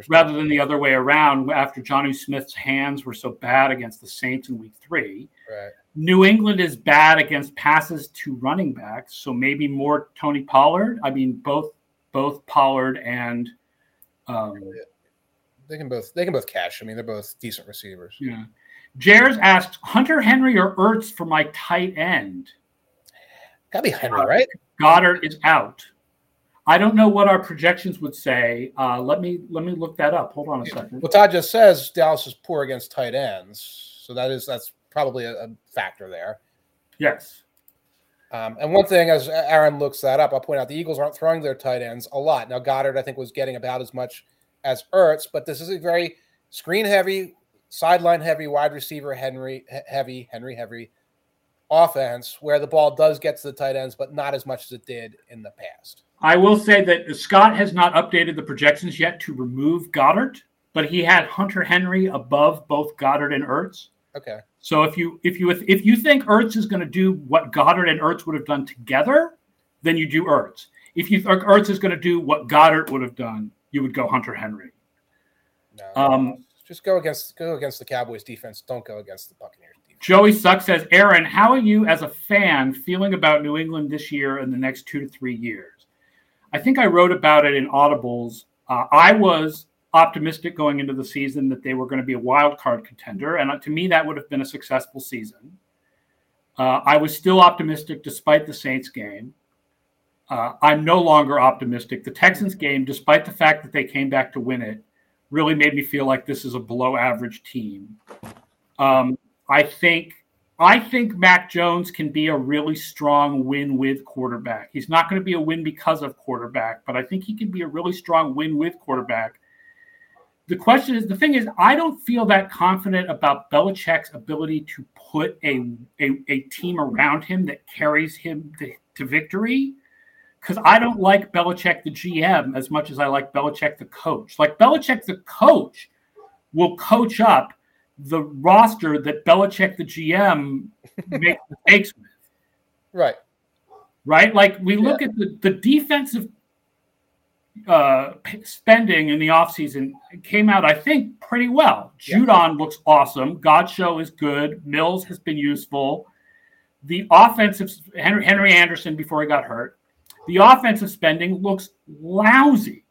rather than the other way around. After Jonnu Smith's hands were so bad against the Saints in Week Three, right. New England is bad against passes to running backs, so maybe more Tony Pollard. I mean, both both Pollard and. Um, they can both they can both cash. I mean, they're both decent receivers. Yeah. Jares asked Hunter Henry or Ertz for my tight end. Gotta be Henry, right? Goedert is out. I don't know what our projections would say. Uh, let me let me look that up. Hold on a second. Well, Todd just says Dallas is poor against tight ends, so that is that's probably a, a factor there. Yes. Um, and one thing, as Aaron looks that up, I'll point out the Eagles aren't throwing their tight ends a lot. Now Goedert, I think, was getting about as much as Ertz, but this is a very screen heavy, sideline heavy, wide receiver Henry heavy, Henry heavy offense where the ball does get to the tight ends, but not as much as it did in the past. I will say that Scott has not updated the projections yet to remove Goedert, but he had Hunter Henry above both Goedert and Ertz. Okay. So if you if you if you think Ertz is going to do what Goedert and Ertz would have done together, then you do Ertz. If you think Ertz is going to do what Goedert would have done, you would go Hunter Henry. No, um, just go against go against the Cowboys defense. Don't go against the Buccaneers defense. Joey Suck says, Aaron, how are you as a fan feeling about New England this year and the next two to three years? I think I wrote about it in Audibles. Uh, I was optimistic going into the season that they were going to be a wild card contender, and uh, to me, that would have been a successful season. Uh, I was still optimistic despite the Saints game. Uh, I'm no longer optimistic. The Texans game, despite the fact that they came back to win it, really made me feel like this is a below average team. Um, I think I think Mac Jones can be a really strong win with quarterback. He's not going to be a win because of quarterback, but I think he can be a really strong win with quarterback. The question is the thing is, I don't feel that confident about Belichick's ability to put a, a, a team around him that carries him to, to victory because I don't like Belichick the GM as much as I like Belichick the coach. Like Belichick the coach will coach up the roster that Belichick the GM (laughs) makes mistakes with. Right. Right. Like we look at the, the defensive uh, spending in the offseason came out, I think, pretty well. Yeah. Judon looks awesome. Godchaux is good. Mills has been useful. The offensive Henry, Henry Anderson before he got hurt the offensive spending looks lousy.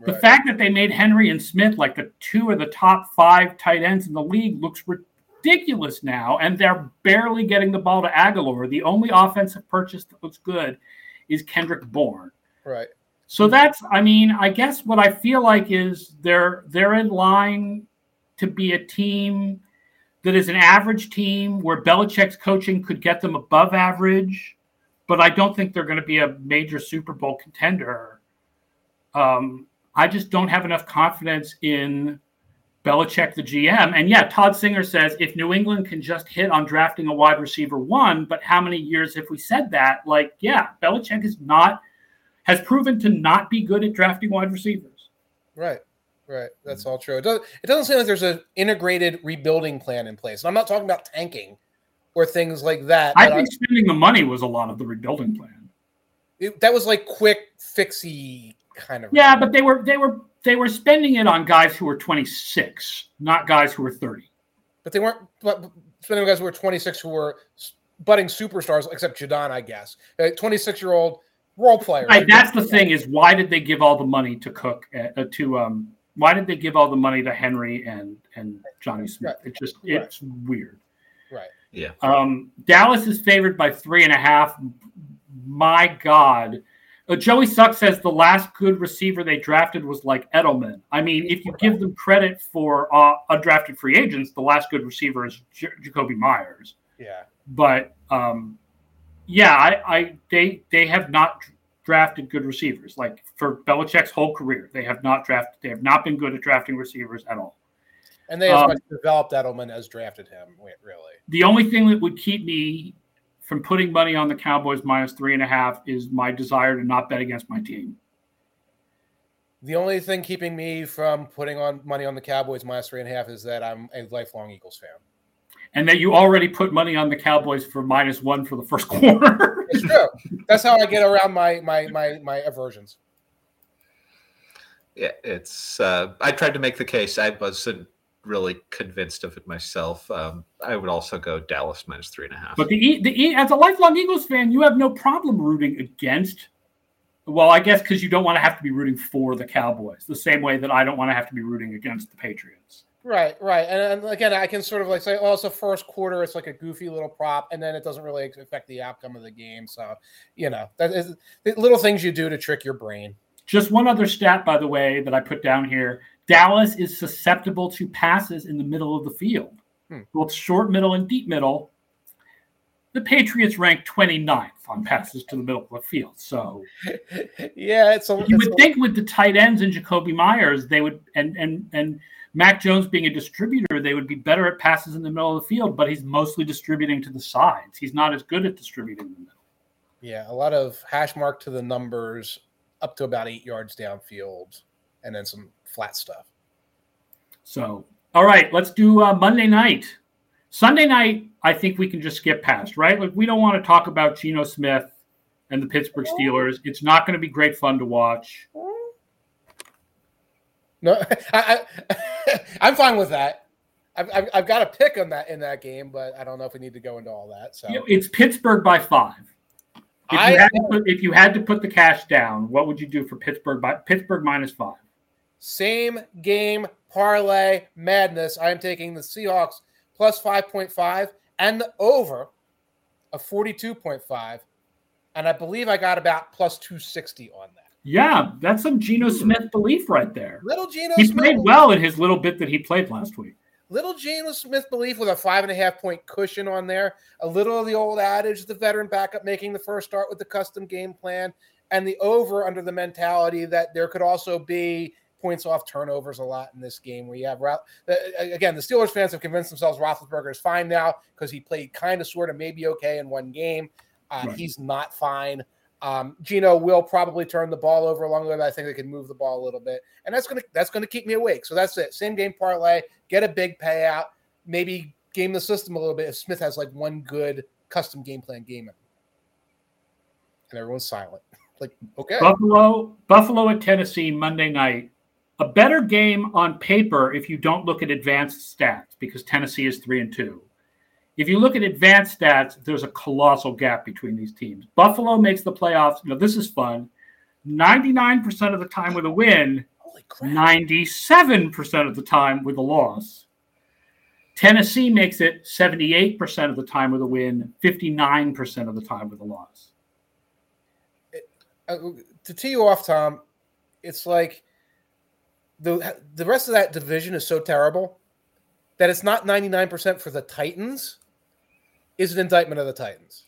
Right. The fact that they made Henry and Smith like the two of the top five tight ends in the league looks ridiculous now, and they're barely getting the ball to Agholor. The only offensive purchase that looks good is Kendrick Bourne. Right. So that's, I mean, I guess what I feel like is they're they're in line to be a team that is an average team where Belichick's coaching could get them above average but I don't think they're going to be a major Super Bowl contender. Um, I just don't have enough confidence in Belichick, the GM. And yeah, Todd Singer says if New England can just hit on drafting a wide receiver one, but how many years have we said that? Like, yeah, Belichick is not has proven to not be good at drafting wide receivers. Right. Right. That's all true. It doesn't, it doesn't seem like there's an integrated rebuilding plan in place. And I'm not talking about tanking or things like that. I think spending the money was a lot of the rebuilding plan. It, that was like quick fixy kind of. Yeah, but they were they were they were spending it on guys who were 26, not guys who were 30. But they weren't but spending on guys who were 26 who were budding superstars, except Judon, I guess. Uh, 26 year old role player. Right, that's the thing is why did they give all the money to Cook uh, to um why did they give all the money to Henry and and Jonnu Smith? Right. It just it's right. weird. Right. Yeah. Um, Dallas is favored by three and a half. My God, Uh, Joey Suck says the last good receiver they drafted was like Edelman. I mean, if you give them credit for uh, undrafted free agents, the last good receiver is J- Jakobi Meyers. Yeah. But um, yeah, I, I they they have not drafted good receivers. Like for Belichick's whole career, they have not drafted. They have not been good at drafting receivers at all. And they as um, much developed Edelman as drafted him. Really, the only thing that would keep me from putting money on the Cowboys minus three and a half is my desire to not bet against my team. The only thing keeping me from putting on money on the Cowboys minus three and a half is that I'm a lifelong Eagles fan. And that you already put money on the Cowboys for minus one for the first (laughs) quarter. it's true. That's how I get around my my my my aversions. Yeah, it's. Uh, I tried to make the case. I wasn't really convinced of it myself. Um, I would also go Dallas minus three and a half. But the the as a lifelong Eagles fan, you have no problem rooting against. Well, I guess because you don't want to have to be rooting for the Cowboys, the same way that I don't want to have to be rooting against the Patriots. Right, right, and, and again, I can sort of like say, oh, it's the first quarter. It's like a goofy little prop, and then it doesn't really affect the outcome of the game. So, you know, that is little things you do to trick your brain. Just one other stat, by the way, that I put down here Dallas is susceptible to passes in the middle of the field, hmm. both short, middle, and deep middle. The Patriots rank 29th on passes to the middle of the field. So, (laughs) yeah, it's a, you it's would a, think with the tight ends and Jakobi Meyers, they would and and and Mac Jones being a distributor, they would be better at passes in the middle of the field. But he's mostly distributing to the sides. He's not as good at distributing in the middle. Yeah, a lot of hash mark to the numbers up to about eight yards downfield, and then some flat stuff. So, all right, let's do uh, Monday night. Sunday night, I think we can just skip past, right? Like, we don't want to talk about Geno Smith and the Pittsburgh Steelers. It's not going to be great fun to watch. No, (laughs) I, I, (laughs) am fine with that. I've, I've, I've, got a pick on that in that game, but I don't know if we need to go into all that. So it's Pittsburgh by five. If you, had to put, if you had to put the cash down, what would you do for Pittsburgh by Pittsburgh minus five? Same game parlay madness. I am taking the Seahawks plus 5.5 and the over of 42.5. And I believe I got about plus 260 on that. Yeah, that's some Geno Smith belief right there. Little Geno he Smith. played well in his little bit that he played last week. Little Geno Smith belief with a five and a half point cushion on there. A little of the old adage, the veteran backup making the first start with the custom game plan, and the over under the mentality that there could also be points off turnovers a lot in this game. Where you have again, the Steelers fans have convinced themselves Roethlisberger is fine now because he played kind of, sort of, maybe okay in one game. Uh, right. He's not fine. Um, Geno will probably turn the ball over along the way, but I think they can move the ball a little bit, and that's gonna that's gonna keep me awake. So that's it. Same game parlay, get a big payout, maybe game the system a little bit if Smith has like one good custom game plan game, and everyone's silent. (laughs) like okay, Buffalo, Buffalo at Tennessee Monday night a better game on paper if you don't look at advanced stats because Tennessee is three and two. If you look at advanced stats, there's a colossal gap between these teams. Buffalo makes the playoffs. You know, this is fun. 99% of the time with a win, 97% of the time with a loss. Tennessee makes it 78% of the time with a win, 59% of the time with a loss. Uh, to tee you off, Tom, it's like the the rest of that division is so terrible that it's not 99% for the Titans is an indictment of the Titans.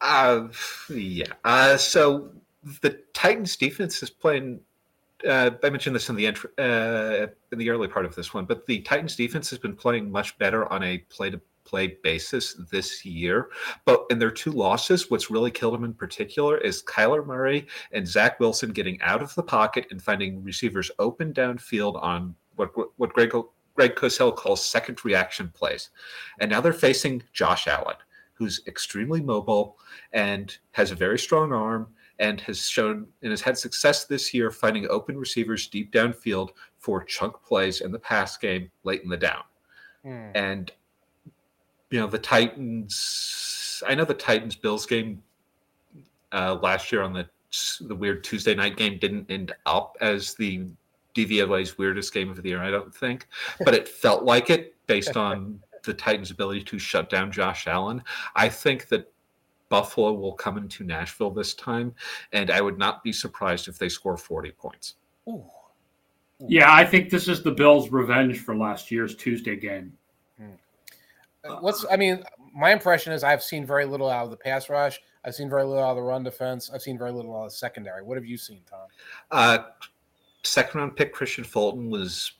Uh, yeah. Uh, so the Titans defense is playing. Uh, I mentioned this in the uh, in the early part of this one, but the Titans defense has been playing much better on a play to play basis this year. But in their two losses, what's really killed them in particular is Kyler Murray and Zach Wilson getting out of the pocket and finding receivers open downfield on what what Greg Greg Cosell calls second reaction plays. And now they're facing Josh Allen, who's extremely mobile and has a very strong arm and has shown and has had success this year finding open receivers deep downfield for chunk plays in the pass game late in the down. Mm. And you know the Titans. I know the Titans Bills game uh, last year on the the weird Tuesday night game didn't end up as the DVOA's weirdest game of the year. I don't think, but it felt like it based (laughs) on the Titans' ability to shut down Josh Allen. I think that Buffalo will come into Nashville this time, and I would not be surprised if they score 40 points. Ooh. Yeah, I think this is the Bills' revenge for last year's Tuesday game. Uh, what's I mean, my impression is I've seen very little out of the pass rush. I've seen very little out of the run defense. I've seen very little out of the secondary. What have you seen, Tom? Uh, second round pick Kristian Fulton was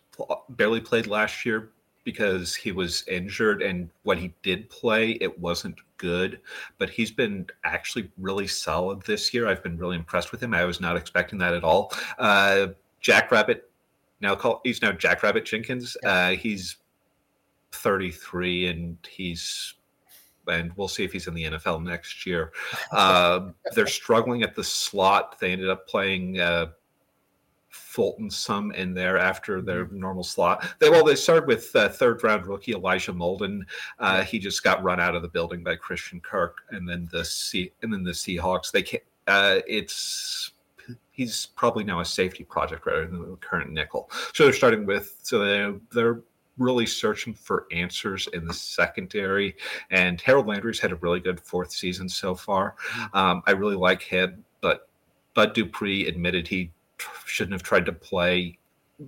barely played last year because he was injured and when he did play it wasn't good but he's been actually really solid this year i've been really impressed with him i was not expecting that at all uh, jack rabbit now call he's now jack rabbit jenkins uh, he's 33 and he's and we'll see if he's in the NFL next year. Uh, (laughs) they're struggling at the slot. They ended up playing uh, Fulton some in there after their mm-hmm. normal slot. They well, they started with uh, third round rookie Elijah Molden. Uh, he just got run out of the building by Christian Kirk, and then the C and then the Seahawks. They can't. Uh, it's he's probably now a safety project rather than the current nickel. So they're starting with so they they're really searching for answers in the secondary. And Harold Landry's had a really good fourth season so far. Mm-hmm. Um, I really like him, but Bud Dupree admitted he shouldn't have tried to play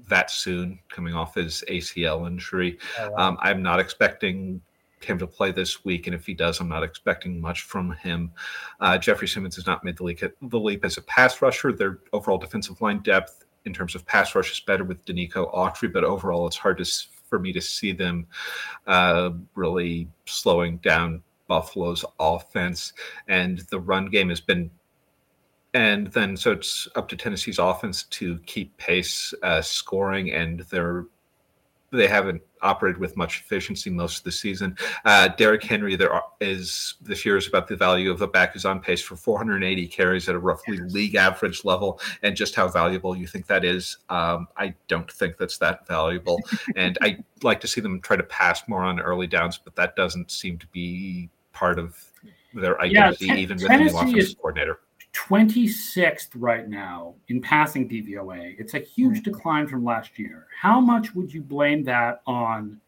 that soon coming off his ACL injury. Oh, wow. um, I'm not expecting him to play this week, and if he does, I'm not expecting much from him. Uh, Jeffrey Simmons has not made the leap, the leap as a pass rusher. Their overall defensive line depth in terms of pass rush is better with Denico Autry, but overall, it's hard to, for me to see them uh, really slowing down Buffalo's offense. And the run game has been and then so it's up to Tennessee's offense to keep pace uh, scoring, and they're they haven't operated with much efficiency most of the season. Uh, Derrick Henry there is this year is about the value of the back who's on pace for 480 carries at a roughly yes. league average level, and just how valuable you think that is. Um, I don't think that's that valuable, (laughs) and I like to see them try to pass more on early downs, but that doesn't seem to be part of their identity, yeah, even with the new offensive coordinator 26th right now in passing DVOA. It's a huge mm-hmm. decline from last year. How much would you blame that on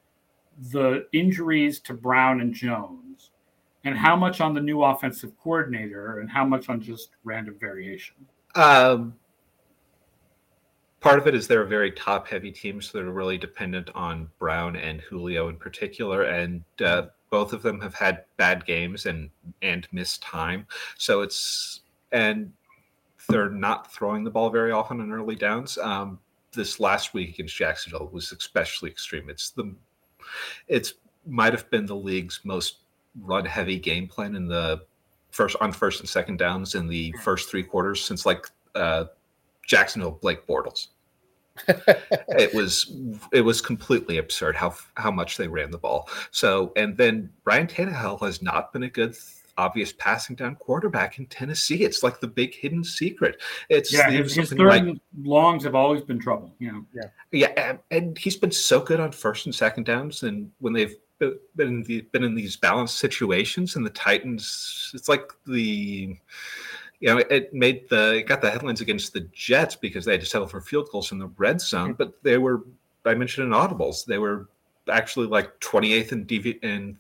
the injuries to Brown and Jones? And how much on the new offensive coordinator and how much on just random variation? Um, part of it is they're a very top heavy team, so they're really dependent on Brown and Julio in particular. And uh, both of them have had bad games and and missed time. So it's and they're not throwing the ball very often on early downs. Um, this last week against Jacksonville was especially extreme. It's the it's might have been the league's most run heavy game plan in the first on first and second downs in the first three quarters since like uh, Jacksonville Blake Bortles. (laughs) it was it was completely absurd how how much they ran the ball. So and then Ryan Tannehill has not been a good obvious passing down quarterback in Tennessee. It's like the big hidden secret. It's yeah, his, his third like, longs have always been trouble. You know, yeah, yeah, and he's been so good on first and second downs, and when they've been in the, been in these balanced situations, and the Titans, it's like the you know, it made the it got the headlines against the Jets because they had to settle for field goals in the red zone, mm-hmm. but they were I mentioned in audibles they were actually like 28th in DV in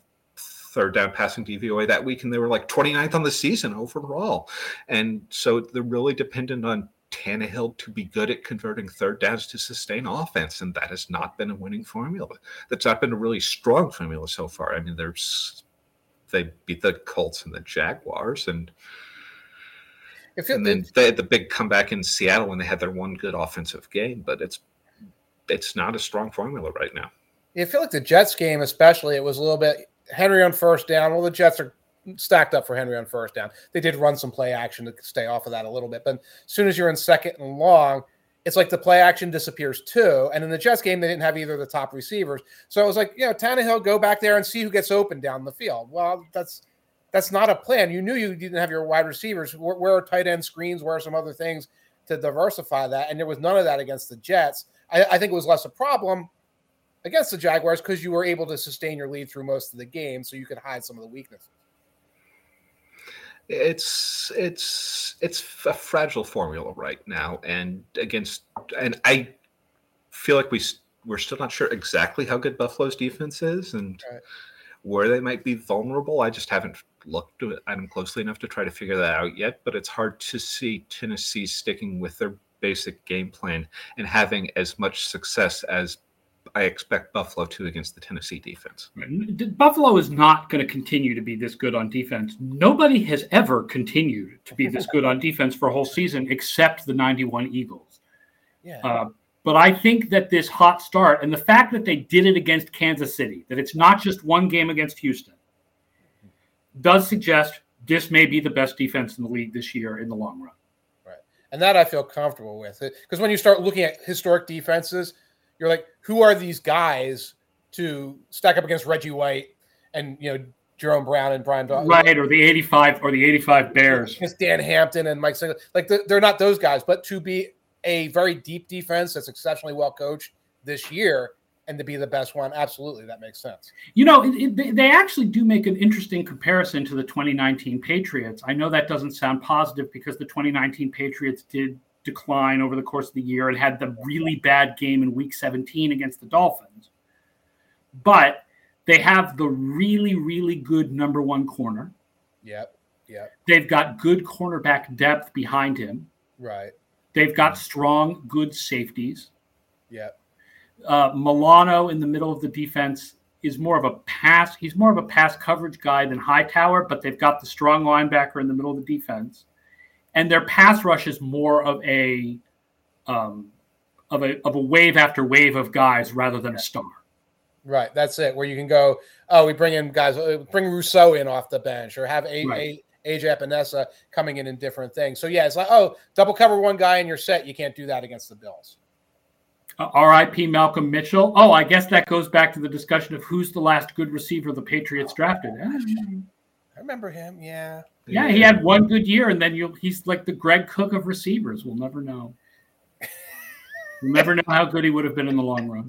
third down passing DVOA that week, and they were like 29th on the season overall. And so they're really dependent on Tannehill to be good at converting third downs to sustain offense, and that has not been a winning formula. That's not been a really strong formula so far. I mean, there's they beat the Colts and the Jaguars, and it, and then they had the big comeback in Seattle when they had their one good offensive game, but it's it's not a strong formula right now. I feel like the Jets game, especially, it was a little bit Henry on first down. Well, the Jets are stacked up for Henry on first down. They did run some play action to stay off of that a little bit, but as soon as you're in second and long, it's like the play action disappears too. And in the Jets game, they didn't have either of the top receivers, so it was like, you know, Tannehill go back there and see who gets open down the field. Well, that's that's not a plan. You knew you didn't have your wide receivers. Where, where are tight end screens? Where are some other things to diversify that? And there was none of that against the Jets. I, I think it was less a problem against the Jaguars because you were able to sustain your lead through most of the game, so you could hide some of the weaknesses. It's it's it's a fragile formula right now, and against and I feel like we we're still not sure exactly how good Buffalo's defense is and right. where they might be vulnerable. I just haven't looked at them closely enough to try to figure that out yet, but it's hard to see Tennessee sticking with their basic game plan and having as much success as I expect Buffalo to against the Tennessee defense. Buffalo is not going to continue to be this good on defense. Nobody has ever continued to be this good on defense for a whole season except the 91 Eagles. Yeah. Uh, but I think that this hot start and the fact that they did it against Kansas City, that it's not just one game against Houston, does suggest this may be the best defense in the league this year in the long run. Right. And that I feel comfortable with. Because when you start looking at historic defenses, you're like, who are these guys to stack up against Reggie White and you know Jerome Brown and Brian Dawkins? Right, or the '85 or the '85 Bears. Against Dan Hampton and Mike Singletary. Like they're not those guys, but to be a very deep defense that's exceptionally well coached this year and to be the best one, absolutely, that makes sense. You know, it, it, they actually do make an interesting comparison to the 2019 Patriots. I know that doesn't sound positive because the 2019 Patriots did decline over the course of the year and had the really bad game in week 17 against the Dolphins. But they have the really, really good number one corner. Yep. Yep. They've got good cornerback depth behind him. Right. They've got strong, good safeties. Yep. Uh, Milano in the middle of the defense is more of a pass. He's more of a pass coverage guy than Hightower, but they've got the strong linebacker in the middle of the defense and their pass rush is more of a um, of a of a wave after wave of guys rather than a star. Right, that's it. Where you can go, oh, we bring in guys, uh, bring Rousseau in off the bench, or have a, right. a AJ Epenesa coming in in different things. So yeah, it's like, oh, double cover one guy in your set. You can't do that against the Bills. Uh, R.I.P. Malcolm Mitchell. Oh, I guess that goes back to the discussion of who's the last good receiver the Patriots drafted. I remember him. Yeah. Yeah, he had one good year, and then you he's like the Greg Cook of receivers. We'll never know. we'll (laughs) never know how good he would have been in the long run.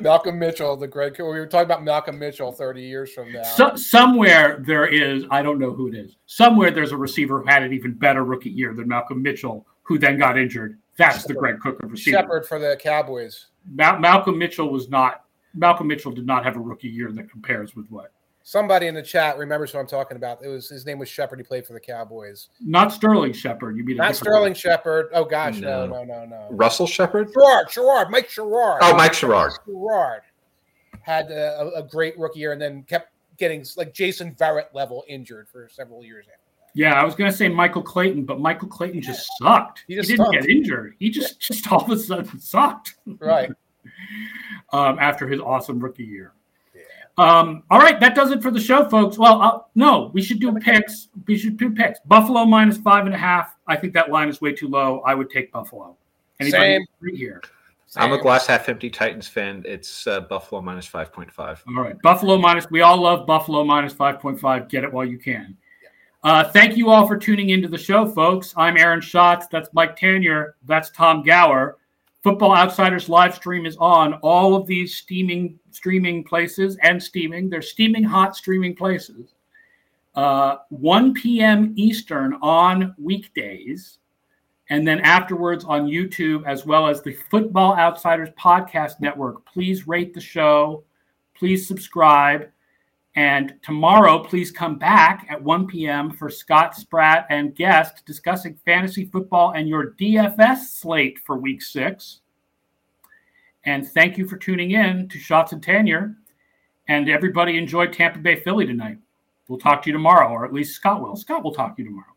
Malcolm Mitchell, the Greg. Cook we were talking about Malcolm Mitchell 30 years from now. So, somewhere there is, I don't know who it is. Somewhere there's a receiver who had an even better rookie year than Malcolm Mitchell, who then got injured. That's Shepard. the Greg Cook of receivers. Shepard for the Cowboys. Ma- Malcolm Mitchell was not. Malcolm Mitchell did not have a rookie year that compares with what Somebody in the chat remembers what I'm talking about. It was his name was Shepard. He played for the Cowboys. Not Sterling Shepard. You mean not Sterling Shepard? Oh gosh, no. no, no, no, no. Russell Shepard. Sherrard, Sherrard, Mike Sherrard. Oh, Mike Sherrard. Sherrard had a, a, great rookie year and then kept getting like Jason Verrett level injured for several years after. That. Yeah, I was going to say Michael Clayton, but Michael Clayton yeah. just sucked. He, just he didn't get injured. He just just all of a sudden sucked. Right. (laughs) um, after his awesome rookie year. Um, all right, that does it for the show, folks. Well, uh, no, we should do picks. We should do picks. Buffalo minus five and a half. I think that line is way too low. I would take Buffalo. Anybody Same. here? Same. I'm a glass half empty Titans fan. It's uh, Buffalo minus five point five. All right, Buffalo minus. We all love Buffalo minus five point five. Get it while you can. Uh, thank you all for tuning into the show, folks. I'm Aaron Schatz. That's Mike Tanier. That's Tom Gower. Football Outsiders live stream is on all of these steaming streaming places and steaming. They're steaming hot streaming places. Uh, 1 p.m. Eastern on weekdays, and then afterwards on YouTube, as well as the Football Outsiders Podcast Network. Please rate the show. Please subscribe. And tomorrow, please come back at 1 p.m. for Scott Spratt and guest discussing fantasy football and your DFS slate for week six. And thank you for tuning in to Schatz and Tanier. And everybody enjoy Tampa Bay Philly tonight. We'll talk to you tomorrow, or at least Scott will. Scott will talk to you tomorrow.